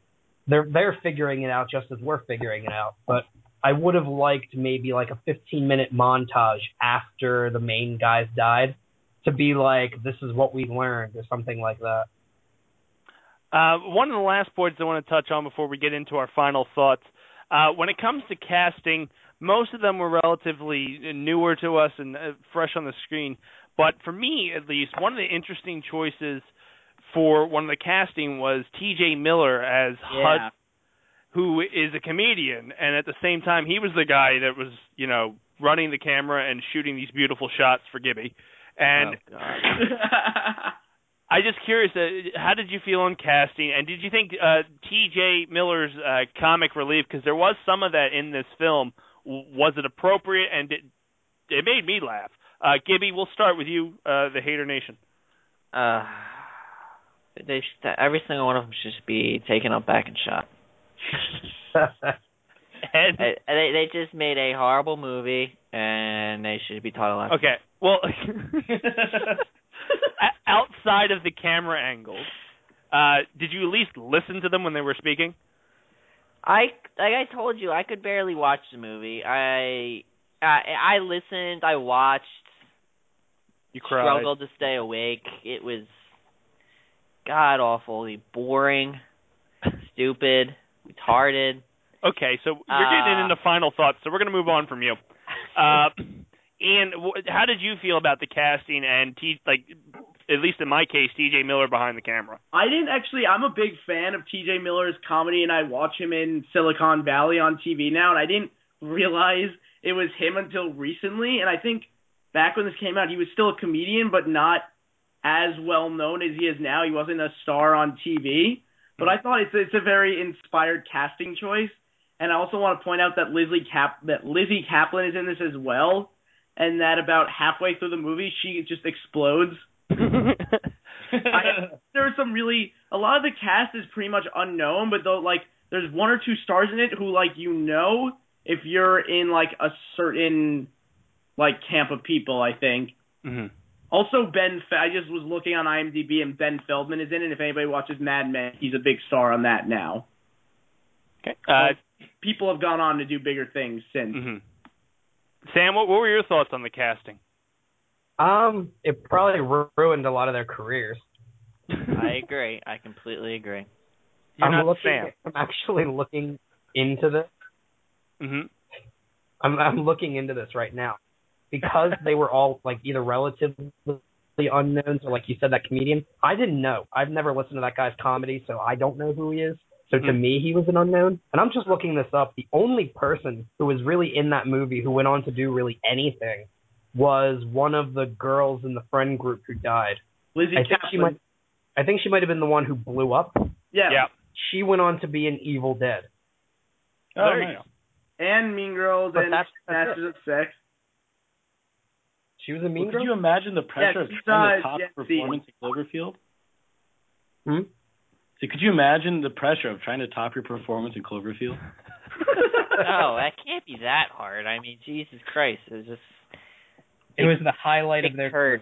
They're they're figuring it out just as we're figuring it out, but I would have liked maybe like a 15 minute montage after the main guys died to be like, this is what we learned or something like that. Uh, one of the last points I want to touch on before we get into our final thoughts. Uh, when it comes to casting, most of them were relatively newer to us and uh, fresh on the screen. But for me, at least, one of the interesting choices for one of the casting was T.J. Miller as Yeah. Hud, who is a comedian, and at the same time, he was the guy that was, you know, running the camera and shooting these beautiful shots for Gibby. And oh, I just curious, uh, how did you feel on casting, and did you think uh, T.J. Miller's uh, comic relief? Because there was some of that in this film. W- was it appropriate? And it, it made me laugh. Uh, Gibby, we'll start with you, uh, the Hater Nation. Uh, they should, every single one of them should just be taken up back and shot. and they, they they just made a horrible movie, and they should be taught a lesson. Okay, well, outside of the camera angles, uh, did you at least listen to them when they were speaking? I like I told you, I could barely watch the movie. I I, I listened, I watched. You cried. Struggled to stay awake. It was god awfully boring, stupid, retarded. Okay, so you're getting Uh, into final thoughts, so we're going to move on from you. Uh, Ian, wh- how did you feel about the casting and T, like, at least in my case, T.J. Miller behind the camera? I didn't actually. I'm a big fan of T.J. Miller's comedy, and I watch him in Silicon Valley on TV now. And I didn't realize it was him until recently. And I think back when this came out, he was still a comedian, but not as well known as he is now. He wasn't a star on TV. But I thought it's it's a very inspired casting choice. And I also want to point out that Lizzy Cap that Lizzy Caplan is in this as well, and that about halfway through the movie she just explodes. I, there's some really a lot of the cast is pretty much unknown, but though like there's one or two stars in it who like you know if you're in like a certain like camp of people. I think. Mm-hmm. Also, Ben, Fe- I just was looking on IMDb and Ben Feldman is in it. If anybody watches Mad Men, he's a big star on that now. Okay. Uh, People have gone on to do bigger things since. hmm Sam, what, what were your thoughts on the casting? Um, it probably ru- ruined a lot of their careers. I agree. I completely agree. You're I'm not looking. Sam. I'm actually looking into this. hmm I'm I'm looking into this right now because they were all like either relatively unknowns or like you said that comedian. I didn't know. I've never listened to that guy's comedy, so I don't know who he is. So to Mhm. me, he was an unknown. And I'm just looking this up. The only person who was really in that movie who went on to do really anything was one of the girls in the friend group who died. Lizzy I think Caplan. she might. I think she might have been the one who blew up. yeah. Yeah. She went on to be an Evil Dead. Oh, There you go. And Mean Girls But and that's- that's Masters of Sex. She was a mean Well, girl. could you imagine the pressure Yeah, of trying uh, to top Gen Z. performance in Cloverfield? Hmm? So could you imagine the pressure of trying to top your performance in Cloverfield? no, that can't be that hard. I mean, Jesus Christ, it was just It was the highlight of their hurt.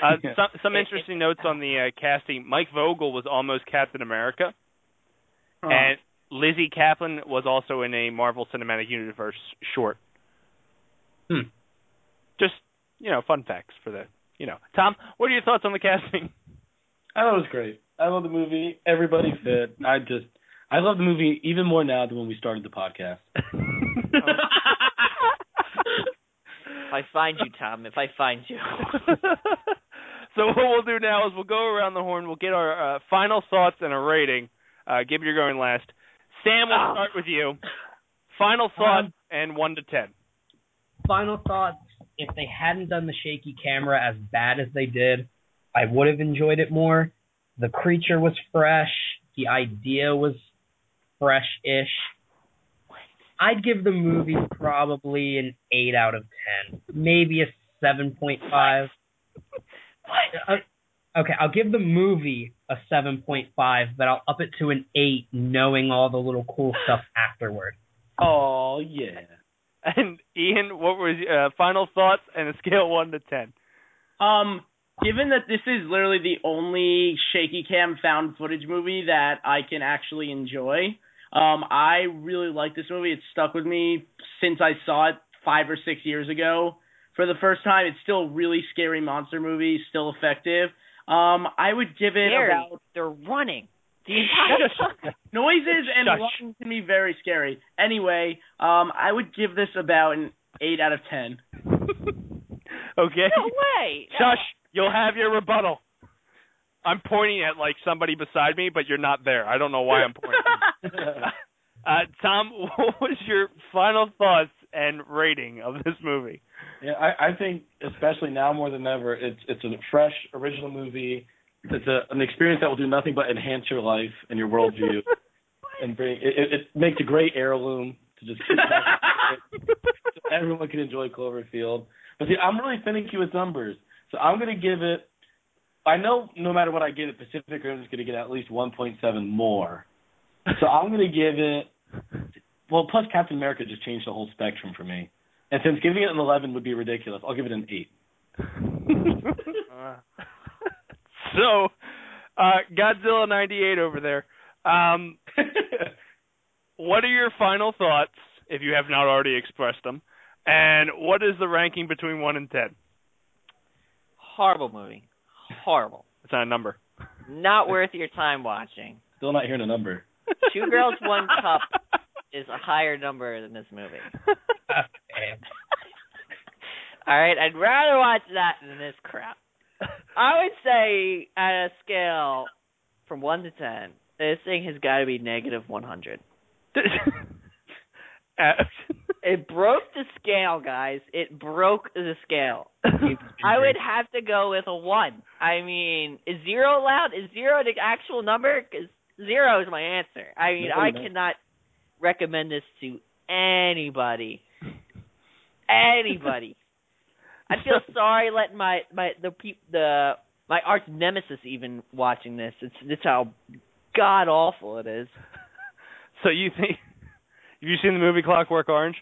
Uh, some some interesting notes on the uh, casting. Mike Vogel was almost Captain America, Huh. and Lizzy Caplan was also in a Marvel Cinematic Universe short. Hmm. Just you know, fun facts for the you know. Tom, what are your thoughts on the casting? I thought it was great. I love the movie. Everybody fit. I just, I love the movie even more now than when we started the podcast. If I find you, Tom, if I find you. so what we'll do now is we'll go around the horn. We'll get our uh, final thoughts and a rating. Uh, Gib, you're going last. Sam, we'll Oh. start with you. Final thoughts and one to ten. final thoughts if they hadn't done the shaky camera as bad as they did i would have enjoyed it more. The creature was fresh. The idea was fresh-ish. I'd give the movie probably an 8 out of 10 maybe a 7.5 Uh, okay i'll give the movie a 7.5 but i'll up it to an 8 knowing all the little cool stuff afterward. Oh yeah. And Ian, what was uh, final thoughts and a scale one to ten? Um, given that this is literally the only shaky cam found footage movie that I can actually enjoy, um, I really like this movie. It's stuck with me since I saw it five or six years ago for the first time. It's still a really scary monster movie, still effective. Um, I would give it Scary. about They're running. The entire noises and Shush. walking can be very scary. Anyway, um, I would give this about an eight out of ten. okay. No way. Shush. You'll have your rebuttal. I'm pointing at like somebody beside me, but you're not there. I don't know why I'm pointing. uh, Tom, what was your final thoughts and rating of this movie? Yeah, I, I think especially now more than ever, it's it's a fresh, original movie. It's a, an experience that will do nothing but enhance your life and your worldview, and bring it, it, it makes a great heirloom to just keep so everyone can enjoy Cloverfield. But see, I'm really finicky with numbers, so I'm going to give it. I know no matter what I give it, Pacific Rim is going to get at least 1.7 more. So I'm going to give it. Well, plus Captain America just changed the whole spectrum for me. And since giving it an 11 would be ridiculous, I'll give it an 8. Uh, so, uh, Godzilla 98 over there. Um, what are your final thoughts, if you have not already expressed them? And what is the ranking between 1 and 10? Horrible movie. Horrible. It's not a number. Not worth your time watching. Still not hearing a number. Two Girls, One Cup is a higher number than this movie. All right, I'd rather watch that than this crap. I would say at a scale from one to ten, this thing has got to be negative one hundred. it broke the scale, guys. It broke the scale. I would have to go with a one. I mean, is zero allowed? Is zero the actual number? Because zero is my answer. I mean, I cannot recommend this to anybody. Anybody. I feel sorry letting my my the peop the my arch nemesis even watching this. It's it's how god awful it is. So you think? Have you seen the movie Clockwork Orange?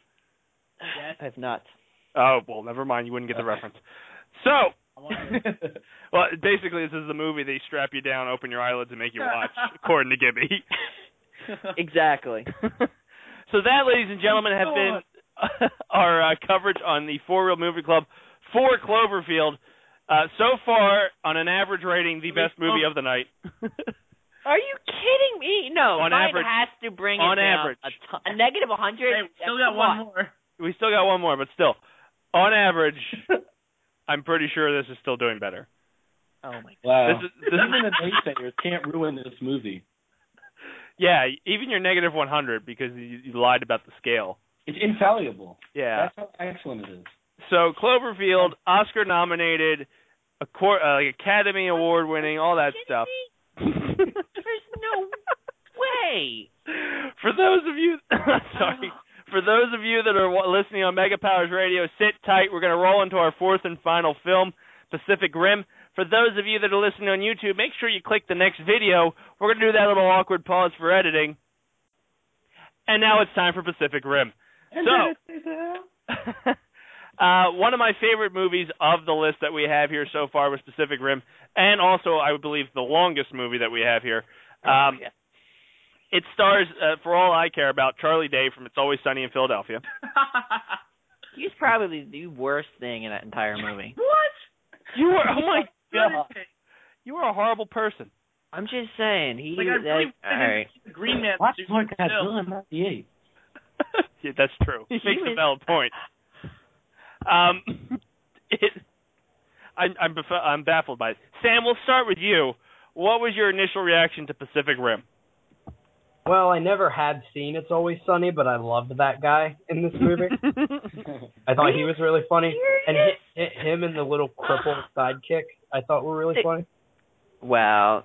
Yes. I have not. Oh well, never mind. You wouldn't get the reference. So, well, basically, this is the movie they strap you down, open your eyelids, and make you watch, according to Gibby. exactly. so that, ladies and gentlemen, have been our uh, coverage on the Four Real Movie Club for Cloverfield. Uh, so far, on an average rating, the best movie of the night. Are you kidding me? No, On mine average- has to bring on it down average. a, ton, a negative 100. Hey, still got one more. We still got one more, but still, on average, I'm pretty sure this is still doing better. Oh my god. Wow. This is- this is- Even the naysayers can't ruin this movie. Yeah, even your negative 100 because you, you lied about the scale. It's infallible. Yeah. That's how excellent it is. So Cloverfield, Oscar nominated, a cor- uh, like Academy Award winning, all that stuff. There's no way. For those of you, sorry, for those of you that are listening on Mega Powers Radio, sit tight. We're going to roll into our fourth and final film, Pacific Rim. For those of you that are listening on YouTube, make sure you click the next video. We're going to do that little awkward pause for editing. And now it's time for Pacific Rim. So, uh, one of my favorite movies of the list that we have here so far was Pacific Rim, and also I believe the longest movie that we have here. Um, yeah. It stars, uh, for all I care about, Charlie Day from It's Always Sunny in Philadelphia. He's probably the worst thing in that entire movie. what? You are, oh my god, you are a horrible person. I'm just saying. He. Like, I really that- wanted all him right. to keep the Green Man Watch suit more still. Godzilla 98. yeah, that's true. He Makes a valid point. Um, it, I'm I'm bef- I'm baffled by it. Sam, we'll start with you. What was your initial reaction to Pacific Rim? Well, I never had seen It's Always Sunny, but I loved that guy in this movie. I thought he was really funny, and hi hi him and the little cripple sidekick I thought were really funny. Wow.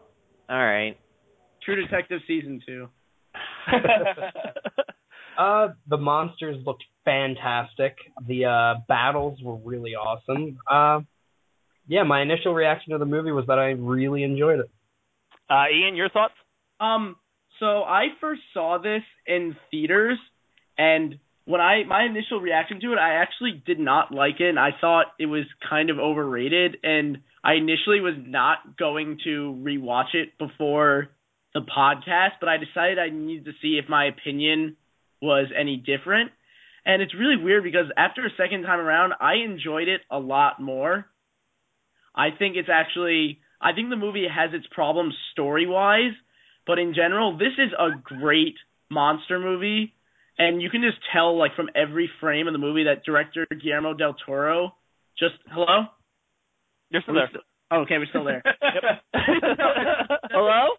All right. True Detective season two. Uh, the monsters looked fantastic. The uh battles were really awesome. Uh, yeah, my initial reaction to the movie was that I really enjoyed it. uh, Ian, your thoughts? Um, so I first saw this in theaters, and when I my initial reaction to it, I actually did not like it. And I thought it was kind of overrated, and I initially was not going to rewatch it before the podcast, but I decided I needed to see if my opinion was any different. And it's really weird because after a second time around, I enjoyed it a lot more. I think it's actually I think the movie has its problems story wise, but in general, this is a great monster movie. And you can just tell like from every frame of the movie that director Guillermo del Toro just hello? You're still there. oh, okay, we're still there. Hello?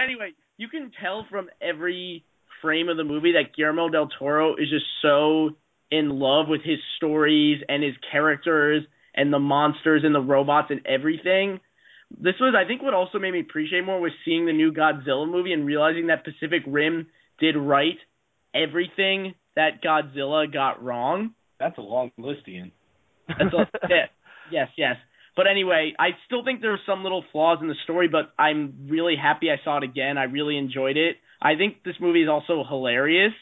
anyway, you can tell from every frame of the movie that Guillermo del Toro is just so in love with his stories and his characters and the monsters and the robots and everything this was I think what also made me appreciate more was seeing the new Godzilla movie and realizing that Pacific Rim did right everything that Godzilla got wrong. That's a long list, Ian. That's a, yeah, yes, yes. But anyway, I still think there's some little flaws in the story, but I'm really happy I saw it again. I really enjoyed it. I think this movie is also hilarious.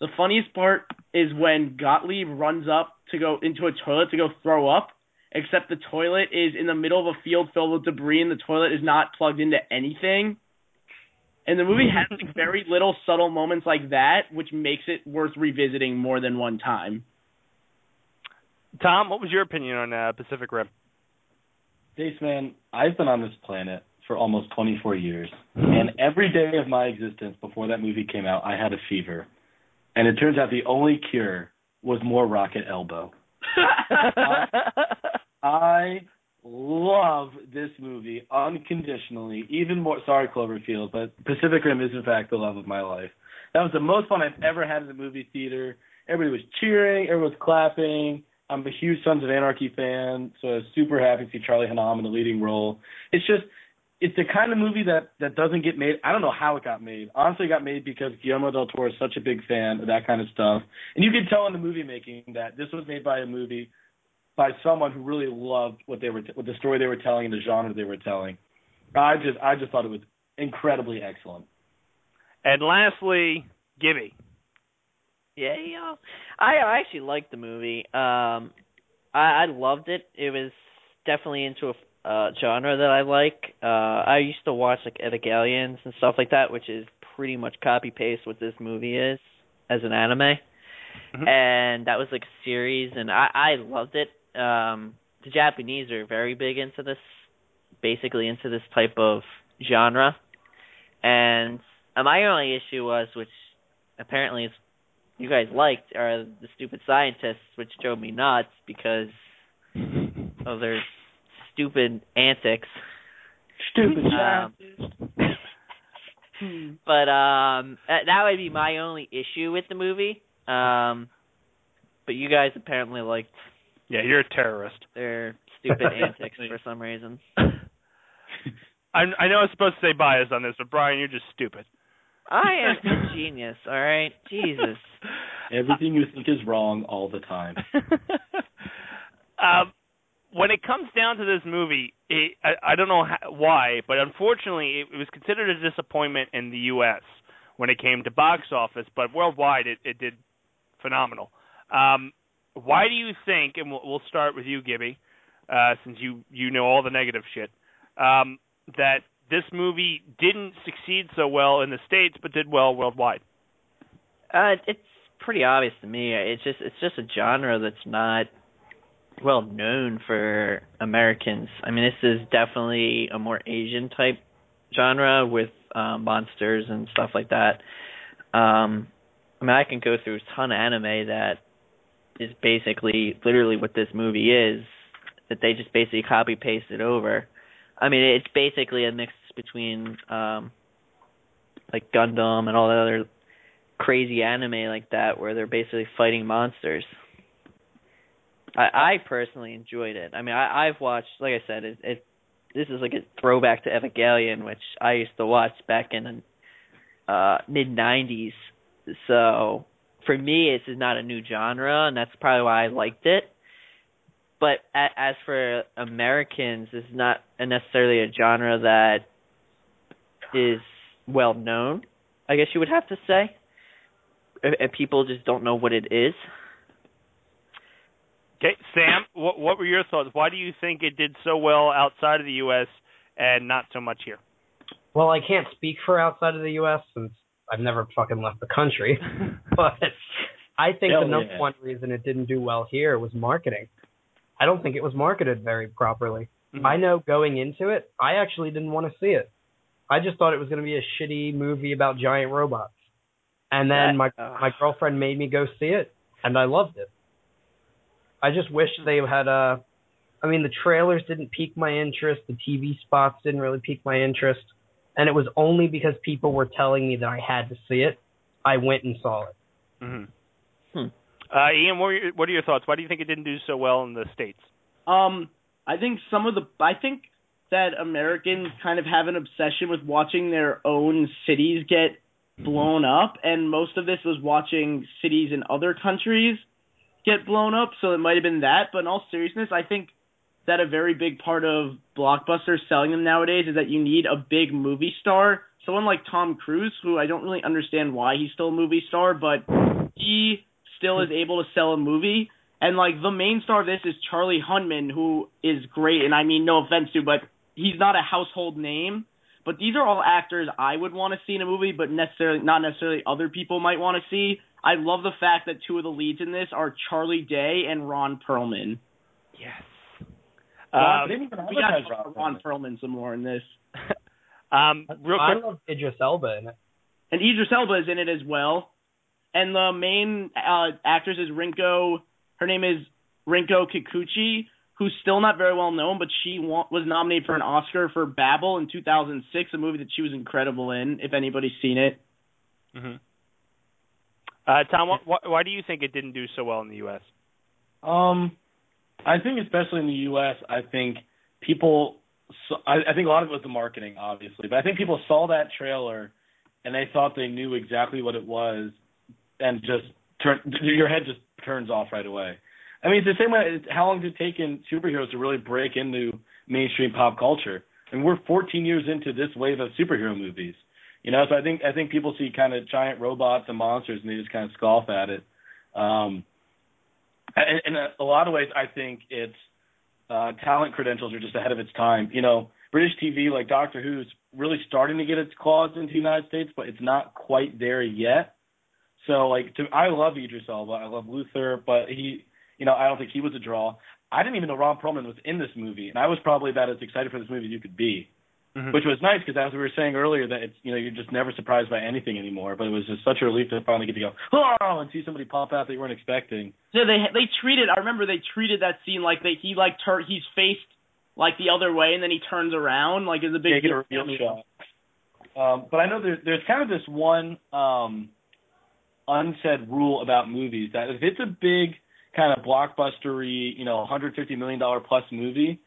The funniest part is when Gottlieb runs up to go into a toilet to go throw up, except the toilet is in the middle of a field filled with debris and the toilet is not plugged into anything. And the movie has like very little subtle moments like that, which makes it worth revisiting more than one time. Tom, what was your opinion on uh, Pacific Rim? Dace, man, I've been on this planet for almost 24 years, mm-hmm. and every day of my existence before that movie came out, I had a fever. And it turns out the only cure was more Rocket Elbow. I, I love this movie unconditionally, even more. Sorry, Cloverfield, but Pacific Rim is in fact the love of my life. That was the most fun I've ever had in the movie theater. Everybody was cheering, everyone was clapping. I'm a huge Sons of Anarchy fan, so I was super happy to see Charlie Hunnam in the leading role. It's just, it's the kind of movie that that doesn't get made. I don't know how it got made. Honestly, it got made because Guillermo del Toro is such a big fan of that kind of stuff, and you could tell in the movie making that this was made by a movie by someone who really loved what they were, t- what the story they were telling and the genre they were telling. I just, I just thought it was incredibly excellent. And lastly, Gibby. Yeah, yeah. I I actually liked the movie. Um, I I loved it. It was definitely into a uh, genre that I like. Uh, I used to watch like Evangelions and stuff like that, which is pretty much copy paste what this movie is as an anime. Mm-hmm. And that was like a series, and I I loved it. Um, the Japanese are very big into this, basically into this type of genre. And uh, my only issue was, which apparently is you guys liked are the stupid scientists, which drove me nuts because of their stupid antics. Stupid Um, but um, that that would be my only issue with the movie. Um, but you guys apparently liked Yeah, you're a terrorist. their stupid antics for some reason. I I know I'm supposed to say bias on this, but Brian, you're just stupid. I am a genius. All right, Jesus. Everything you think is wrong all the time. um, when it comes down to this movie, it, I, I don't know how, why, but unfortunately, it, it was considered a disappointment in the U.S. when it came to box office, but worldwide, it, it did phenomenal. Um, why do you think? And we'll, we'll start with you, Gibby, uh, since you you know all the negative shit. Um, that this movie didn't succeed so well in the states, but did well worldwide. Uh, it's pretty obvious to me. It's just it's just a genre that's not well known for Americans. I mean, this is definitely a more Asian type genre with um, monsters and stuff like that. Um, I mean, I can go through a ton of anime that is basically literally what this movie is. That they just basically copy pasted over. I mean, it's basically a mix between um like Gundam and all the other crazy anime like that where they're basically fighting monsters. I I personally enjoyed it. I mean, I I've watched like I said it, it this is like a throwback to Evangelion which I used to watch back in the uh mid 90s. So, for me this is not a new genre and that's probably why I liked it but as for Americans, it's not necessarily a genre that is well known. I guess you would have to say. If people just don't know what it is. Okay, Sam, what what were your thoughts? Why do you think it did so well outside of the U.S. and not so much here? Well, I can't speak for outside of the U.S. since I've never fucking left the country, but I think Hell the number yeah. one reason it didn't do well here was marketing. I don't think it was marketed very properly. Mhm. I know going into it, I actually didn't want to see it. I just thought it was going to be a shitty movie about giant robots. And then That- my uh, my girlfriend made me go see it, and I loved it. I just wish they had a. I mean the trailers didn't pique my interest, the TV spots didn't really pique my interest, and it was only because people were telling me that I had to see it, I went and saw it. Mm-hmm. Hmm. Uh, Ian, what are, your, what are your thoughts? Why do you think it didn't do so well in the states? Um, I think some of the I think that Americans kind of have an obsession with watching their own cities get blown up, and most of this was watching cities in other countries get blown up, so it might have been that. But in all seriousness, I think that a very big part of blockbusters selling them nowadays is that you need a big movie star. Someone like Tom Cruise, who I don't really understand why he's still a movie star, but he still is able to sell a movie. And like the main star of this is Charlie Hunnam, who is great, and I mean no offense to, but he's not a household name. But these are all actors I would want to see in a movie, but necessarily not necessarily other people might want to see. I love the fact that two of the leads in this are Charlie Day and Ron Perlman. Yes. Ron, They even we got advertise to talk Ron Perlman some more in this. um, real I love Idris Elba in it. And Idris Elba is in it as well. And the main uh, actress is Rinko. Her name is Rinko Kikuchi, who's still not very well known, but she wa- was nominated for an Oscar for Babel in 2006, a movie that she was incredible in. If anybody's seen it, hmm uh, Tom, wh- wh- why do you think it didn't do so well in the U.S.? Um, I think especially in the U.S., I think people. So, I, I think a lot of it was the marketing, obviously, but I think people saw that trailer and they thought they knew exactly what it was, and just turn your head just turns off right away. I mean, it's the same way. How long did it take in superheroes to really break into mainstream pop culture? And we're 14 years into this wave of superhero movies. You know, so I think I think people see kind of giant robots and monsters, and they just kind of scoff at it. Um, and in a, a lot of ways, I think its uh, talent credentials are just ahead of its time. You know, British TV like Doctor Who's really starting to get its claws into the United States, but it's not quite there yet. So, like, to, I love Idris Elba, I love Luther, but he, you know, I don't think he was a draw. I didn't even know Ron Perlman was in this movie, and I was probably about as excited for this movie as you could be Mhm. which was nice because as we were saying earlier that it's you know you're just never surprised by anything anymore. But it was just such a relief to finally get to go oh and see somebody pop out that you weren't expecting. so they they treated. I remember they treated that scene like they he like tur- he's faced like the other way, and then he turns around like it's a big Yeah, get a reveal shot. Um, but I know there's there's kind of this one um, unsaid rule about movies that if it's a big kind of blockbustery, you know, 150 million dollar plus movie,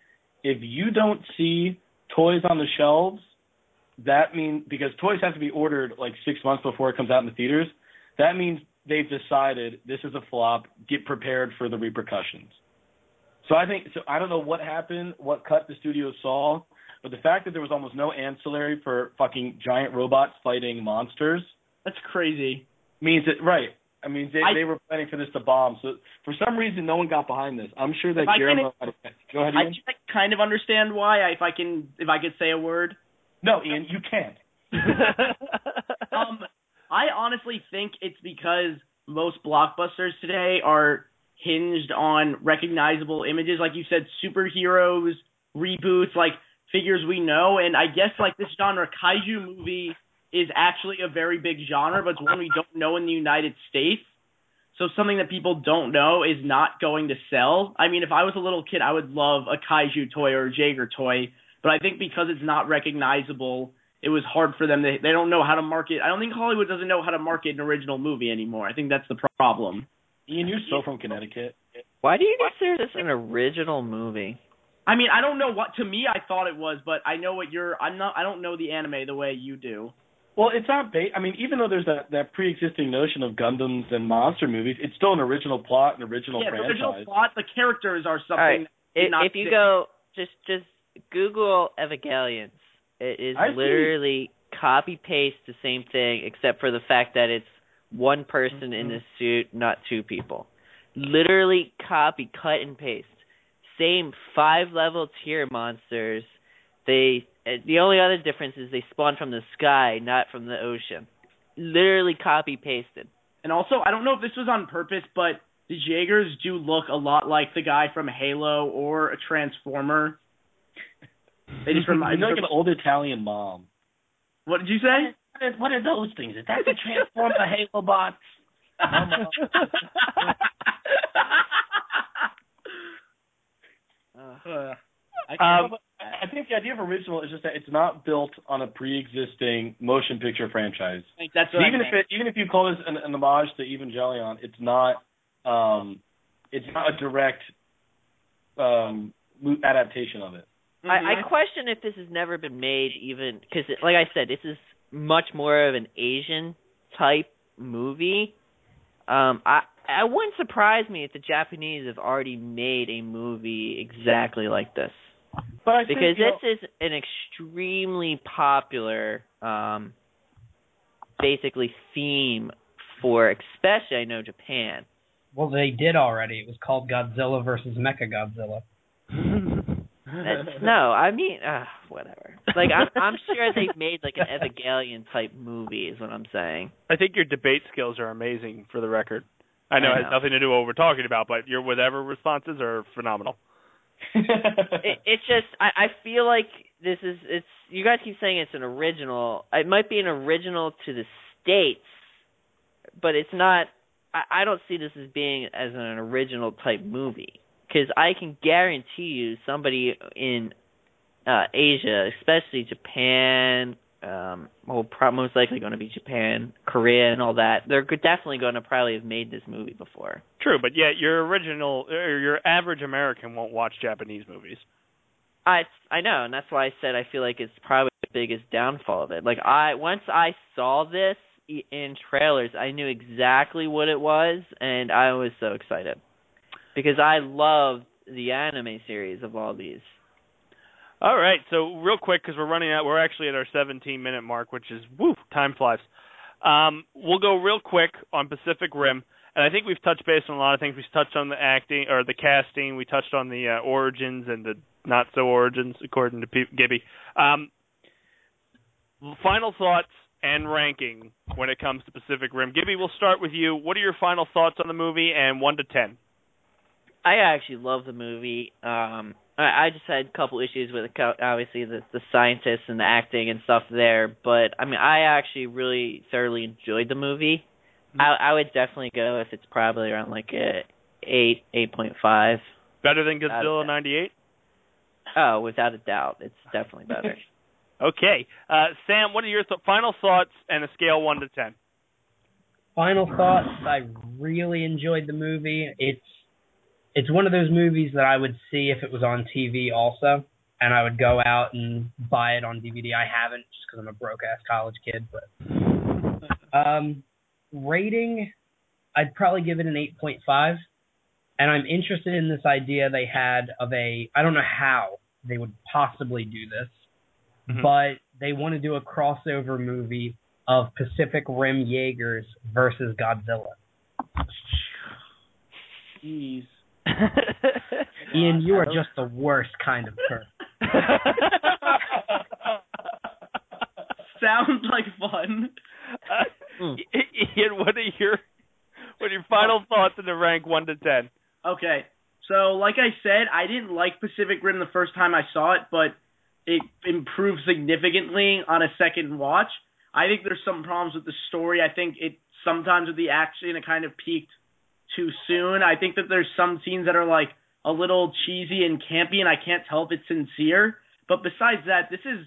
if you don't see toys on the shelves, that means because toys have to be ordered like six months before it comes out in the theaters. That means they've decided this is a flop. Get prepared for the repercussions. So I think so. I don't know what happened, what cut the studio saw, but the fact that there was almost no ancillary for fucking giant robots fighting monsters That's crazy. means that right. I mean, they I- they were planning for this to bomb. So for some reason, no one got behind this. I'm sure that I can- Go ahead, I Ian. can kind of understand why. If I can, if I could say a word. No, Ian, you can't. um, I honestly think it's because most blockbusters today are hinged on recognizable images, like you said, superheroes, reboots, like figures we know. And I guess like this genre, kaiju movie, is actually a very big genre, but it's one we don't know in the United States. So something that people don't know is not going to sell. I mean, if I was a little kid, I would love a kaiju toy or a Jaeger toy, but I think because it's not recognizable, it was hard for them. They they don't know how to market. I don't think Hollywood doesn't know how to market an original movie anymore. I think that's the problem. Ian, you're so from Connecticut. Why do you consider this an original movie? I mean, I don't know what to me I thought it was, but I know what you're. I'm not. I don't know the anime the way you do. Well, it's not ba- I mean, even though there's that that pre-existing notion of Gundams and monster movies, it's still an original plot, an original yeah, the franchise. original plot, the characters are something. All right. that did If, not if you fit. go just just Google Evangelions, it is I see. literally copy paste the same thing except for the fact that it's one person in Mm-hmm. a suit, not two people. Literally copy, cut and paste. Same five level tier monsters. They the only other difference is they spawn from the sky, not from the ocean. Literally copy pasted. And also, I don't know if this was on purpose, but the Jaegers do look a lot like the guy from Halo or a Transformer. They just remind You're like an old Italian mom. What did you say? What are those things? Is that the Transformer Halo bots? Uh, I Um, But I think the idea of original is just that it's not built on a pre-existing motion picture franchise. think that's So what even I if it, even if you call this an, an homage to Evangelion, it's not um, it's not a direct um, adaptation of it. I, I Mhm. question if this has never been made, even because, like I said, this is much more of an Asian type movie. Um, I I wouldn't surprise me if the Japanese have already made a movie exactly like this. But I because think, you know, this is an extremely popular um basically theme for especially I know Japan. Well, they did already. It was called Godzilla versus Mecha Godzilla. No, I mean uh whatever. Like I'm I'm sure they've made like an Evangelion type movie is what I'm saying. I think your debate skills are amazing for the record. I know I it has nothing to do with what we're talking about, but your whatever responses are phenomenal. It, it's just I I feel like this is it's you guys keep saying it's an original. It might be an original to the states, but it's not I, I don't see this as being as an original type movie because I can guarantee you somebody in uh Asia, especially Japan, um, well, pro- most likely going to be Japan, Korea, and all that. They're definitely going to probably have made this movie before. True, but yet your original or your average American won't watch Japanese movies. I I know, and that's why I said I feel like it's probably the biggest downfall of it. Like I once I saw this in trailers, I knew exactly what it was, and I was so excited because I love the anime series of all these. All right, so real quick because we're running out, we're actually at our 17 minute mark, which is woo, time flies. Um, we'll go real quick on Pacific Rim, and I think we've touched base on a lot of things. We've touched on the acting or the casting. We touched on the uh, origins and the not so origins, according to P- Gibby. Um, final thoughts and ranking when it comes to Pacific Rim. Gibby, we'll start with you. What are your final thoughts on the movie, and one to ten? I actually love the movie. Um, I, I just had a couple issues with it, co- obviously the the scientists and the acting and stuff there, but I mean I actually really thoroughly enjoyed the movie. I I would definitely go if it's probably around like a eight eight point five. Better than Out of Godzilla '98? Oh, without a doubt, it's definitely better. Okay, uh, Sam, what are your th- final thoughts and a scale one to ten? Final thoughts. I really enjoyed the movie. It's it's one of those movies that I would see if it was on TV also, and I would go out and buy it on DVD. I haven't just because I'm a broke ass college kid, but um, rating, I'd probably give it an 8.5. And I'm interested in this idea they had of a I don't know how they would possibly do this, Mhm. but they want to do a crossover movie of Pacific Rim Jaegers versus Godzilla. Jeez. Ian, you are just the worst kind of person. Sounds like fun. Mm. Ian, what are your what are your final thoughts in the rank one to ten? Okay. So, like I said, I didn't like Pacific Rim the first time I saw it, but it improved significantly on a second watch. I think there's some problems with the story. I think it sometimes with the action it kind of peaked too soon. I think that there's some scenes that are like a little cheesy and campy and I can't tell if it's sincere. But besides that, this is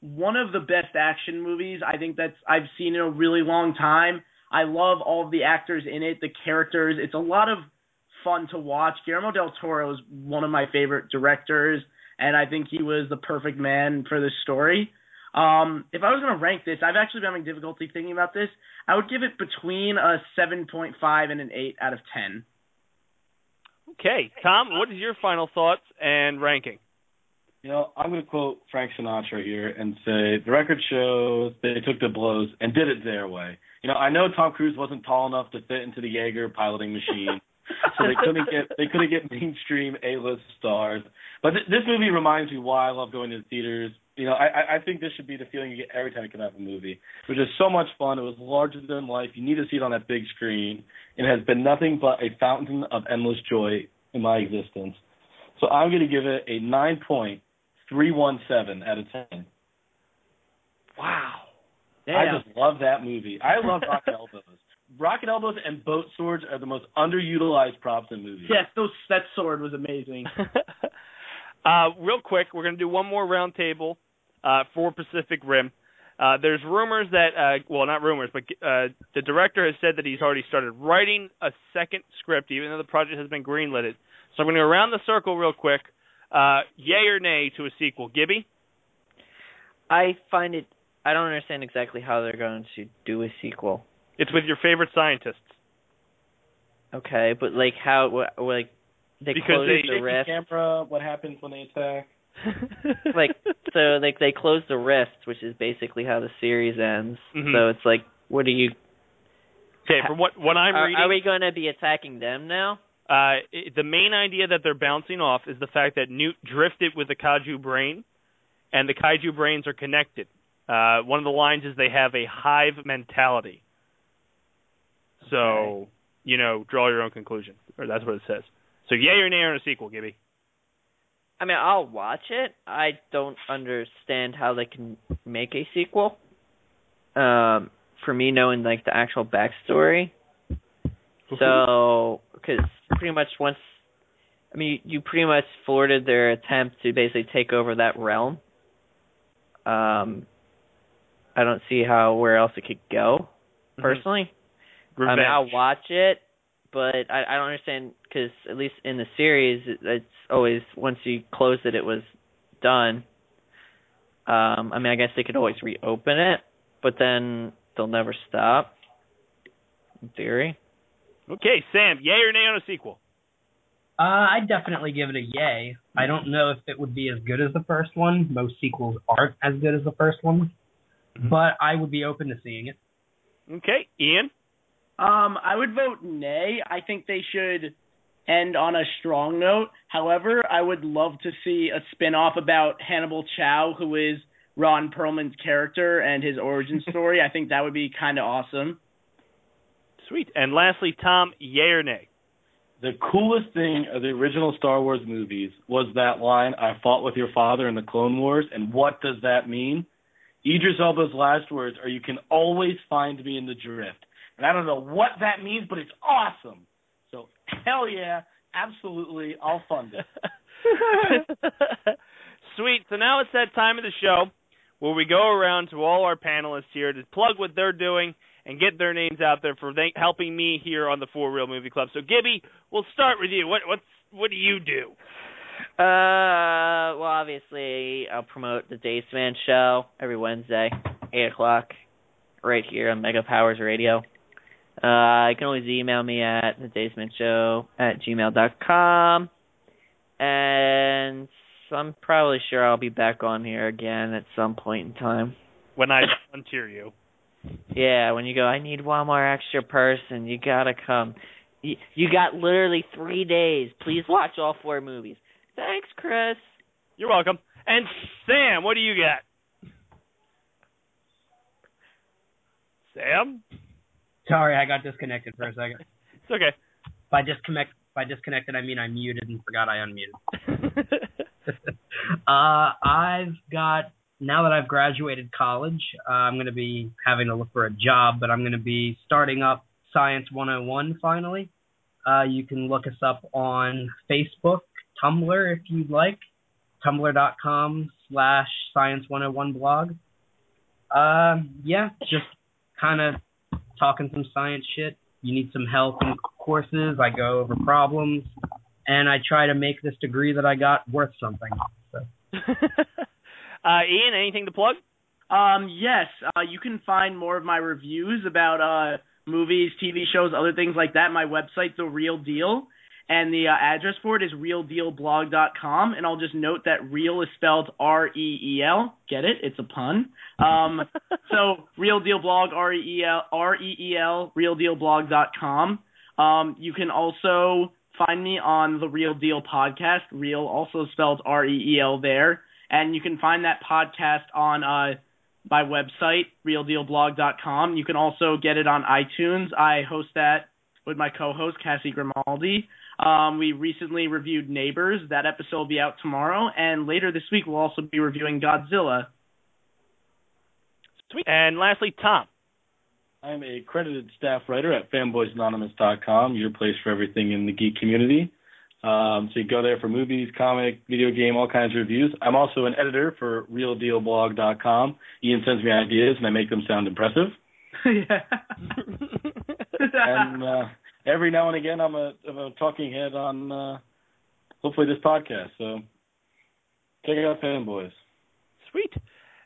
one of the best action movies I think that's I've seen in a really long time. I love all of the actors in it, the characters. It's a lot of fun to watch. Guillermo del Toro is one of my favorite directors, and I think he was the perfect man for this story. Um, if I was going to rank this, I've actually been having difficulty thinking about this. I would give it between a 7.5 and an 8 out of 10. Okay, Tom, what is your final thoughts and ranking? You know, I'm going to quote Frank Sinatra here and say the record shows they took the blows and did it their way. You know, I know Tom Cruise wasn't tall enough to fit into the Jaeger piloting machine, so they couldn't get they couldn't get mainstream A-list stars. But th- this movie reminds me why I love going to the theaters. You know, I I- I think this should be the feeling you get every time you come out of a movie. It was just so much fun. It was larger than life. You need to see it on that big screen. It has been nothing but a fountain of endless joy in my existence. So I'm going to give it a nine point three one seven out of ten. wow. I just love that movie. I love Rocket Elbows. Rocket Elbows and Boat Swords are the most underutilized props in movies. Yes, those that sword was amazing. uh, real quick, we're going to do one more roundtable uh, for Pacific Rim. Uh, there's rumors that, uh, well, not rumors, but uh, the director has said that he's already started writing a second script, even though the project has been greenlit. So I'm going to go around the circle real quick. Uh, yay or nay to a sequel, Gibby? I find it. I don't understand exactly how they're going to do a sequel. It's with your favorite scientists. Okay, but like how? What, like they Because close they- the Shaky rift. camera. What happens when they attack? like so, like they close the rift, which is basically how the series ends. Mhm. So it's like, what are you? Okay, from what what I'm are, reading, are we going to be attacking them now? uh, i- the main idea that they're bouncing off is the fact that Newt drifted with the kaiju brain, and the kaiju brains are connected. Uh, one of the lines is they have a hive mentality. So, you know, draw your own conclusion, or that's what it says. So, yay or nay on a sequel, Gibby? I mean, I'll watch it. I don't understand how they can make a sequel. Um, for me, knowing like the actual backstory. So, because pretty much once, I mean, you pretty much thwarted their attempt to basically take over that realm. Um, I don't see how where else it could go. Personally, I mean, I'll watch it, but I, I don't understand because at least in the series, it, it's always once you closed it, it was done. Um, I mean, I guess they could always reopen it, but then they'll never stop. In theory. Okay, Sam, yay or nay on a sequel? Uh, I'd definitely give it a yay. I don't know if it would be as good as the first one. Most sequels aren't as good as the first one, but I would be open to seeing it. Okay, Ian? Um, I would vote nay. I think they should end on a strong note. However, I would love to see a spin-off about Hannibal Chau, who is Ron Perlman's character and his origin story. I think that would be kind of awesome. Sweet. And lastly, Tom, yay or nay? The coolest thing of the original Star Wars movies was that line, I fought with your father in the Clone Wars, and what does that mean? Idris Elba's last words are, you can always find me in the drift. And I don't know what that means, but it's awesome. So, hell yeah, absolutely, I'll fund it. Sweet. So now it's that time of the show where we go around to all our panelists here to plug what they're doing and get their names out there for they, helping me here on the Four Real Movie Club. So Gibby, we'll start with you. What what's what do you do? Uh, well, obviously, I'll promote the Days Man show every Wednesday, eight o'clock, right here on Mega Powers Radio. Uh, you can always email me at the Daysman Show at gmail dot com, and I'm probably sure I'll be back on here again at some point in time. When I volunteer you. Yeah, when you go, I need one more extra person. You gotta come. You, you got literally three days. Please watch all four movies. Thanks, Chris. You're welcome. And Sam, what do you got? Sam? Sorry, I got disconnected for a second. It's okay. By disconnect, by disconnected, I mean I muted and forgot I unmuted. uh, I've got now that I've graduated college, uh, I'm going to be having to look for a job, but I'm going to be starting up Science 101 finally. Uh, you can look us up on Facebook, Tumblr if you'd like, tumblr.com slash Science 101 blog. Uh, yeah, just kind of talking some science shit. You need some help in courses. I go over problems, and I try to make this degree that I got worth something. So. uh, Ian, anything to plug? Um, yes, uh, you can find more of my reviews about uh, movies, TV shows, other things like that. My website, The Reel Deal, and the uh, address for it is reeldealblog.com. And I'll just note that real is spelled R E E L. Get it? It's a pun. Um, so Reel Deal Blog, R E E L, R E E L, reeldealblog.com. Um, you can also find me on the Reel Deal podcast. Real also spelled R E E L there, and you can find that podcast on uh, my website, reeldealblog.com. You can also get it on iTunes. I host that with my co-host Cassie Grimaldi. Um, we recently reviewed Neighbors. That episode will be out tomorrow, and later this week we'll also be reviewing Godzilla. Sweet. And lastly, Tom. I'm a credited staff writer at fanboysanonymous.com, your place for everything in the geek community. Um, so you go there for movies, comic, video game, all kinds of reviews. I'm also an editor for reeldealblog.com. Ian sends me ideas and I make them sound impressive. yeah. and uh, every now and again, I'm a, I'm a talking head on uh, hopefully this podcast. So Check it out Fanboys. Sweet.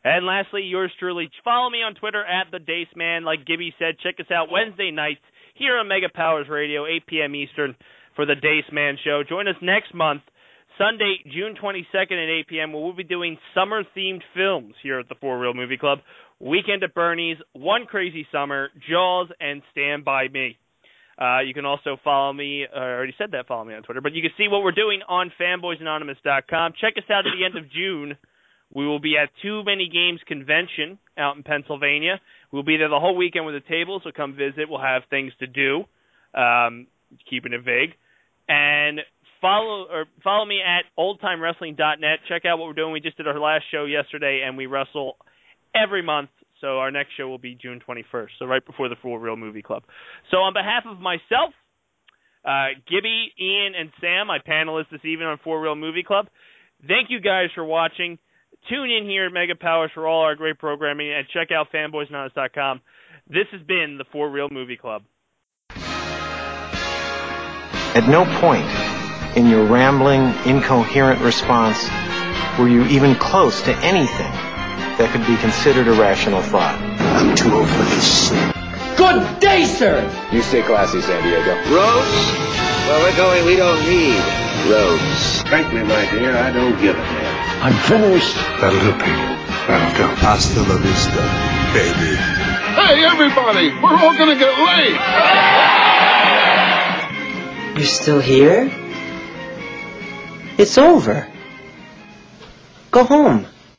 And lastly, yours truly. Follow me on Twitter at the Dace Man. Like Gibby said, check us out Wednesday nights here on Mega Powers Radio, 8 p.m. Eastern, for the Dace Man Show. Join us next month, Sunday, June 22nd at 8 p.m., where we'll be doing summer themed films here at the Four Real Movie Club. Weekend at Bernie's, One Crazy Summer, Jaws, and Stand By Me. Uh, you can also follow me. Uh, I already said that. Follow me on Twitter, but you can see what we're doing on FanboysAnonymous.com. Check us out at the end of June. We will be at Too Many Games Convention out in Pennsylvania. We'll be there the whole weekend with a table, so come visit. We'll have things to do. Um, keeping it vague. And follow or follow me at oldtimewrestling.net. Check out what we're doing. We just did our last show yesterday, and we wrestle every month. So our next show will be June 21st, so right before the Four Real Movie Club. So on behalf of myself, uh, Gibby, Ian, and Sam, my panelists this evening on Four Real Movie Club, thank you guys for watching. Tune in here at Mega Powers for all our great programming, and check out fanboysanonymous.com. This has been the Four Real Movie Club. At no point in your rambling, incoherent response were you even close to anything that could be considered a rational thought. I'm too old for this shit. Good day, sir. You stay classy, San Diego. Roads? Well, we're going, we don't need roads. Frankly, my dear, I don't give a damn. I'm finished. That'll do, Pete. That'll do. Hasta la vista, baby. Hey, everybody! We're all gonna get laid! You're still here? It's over. Go home.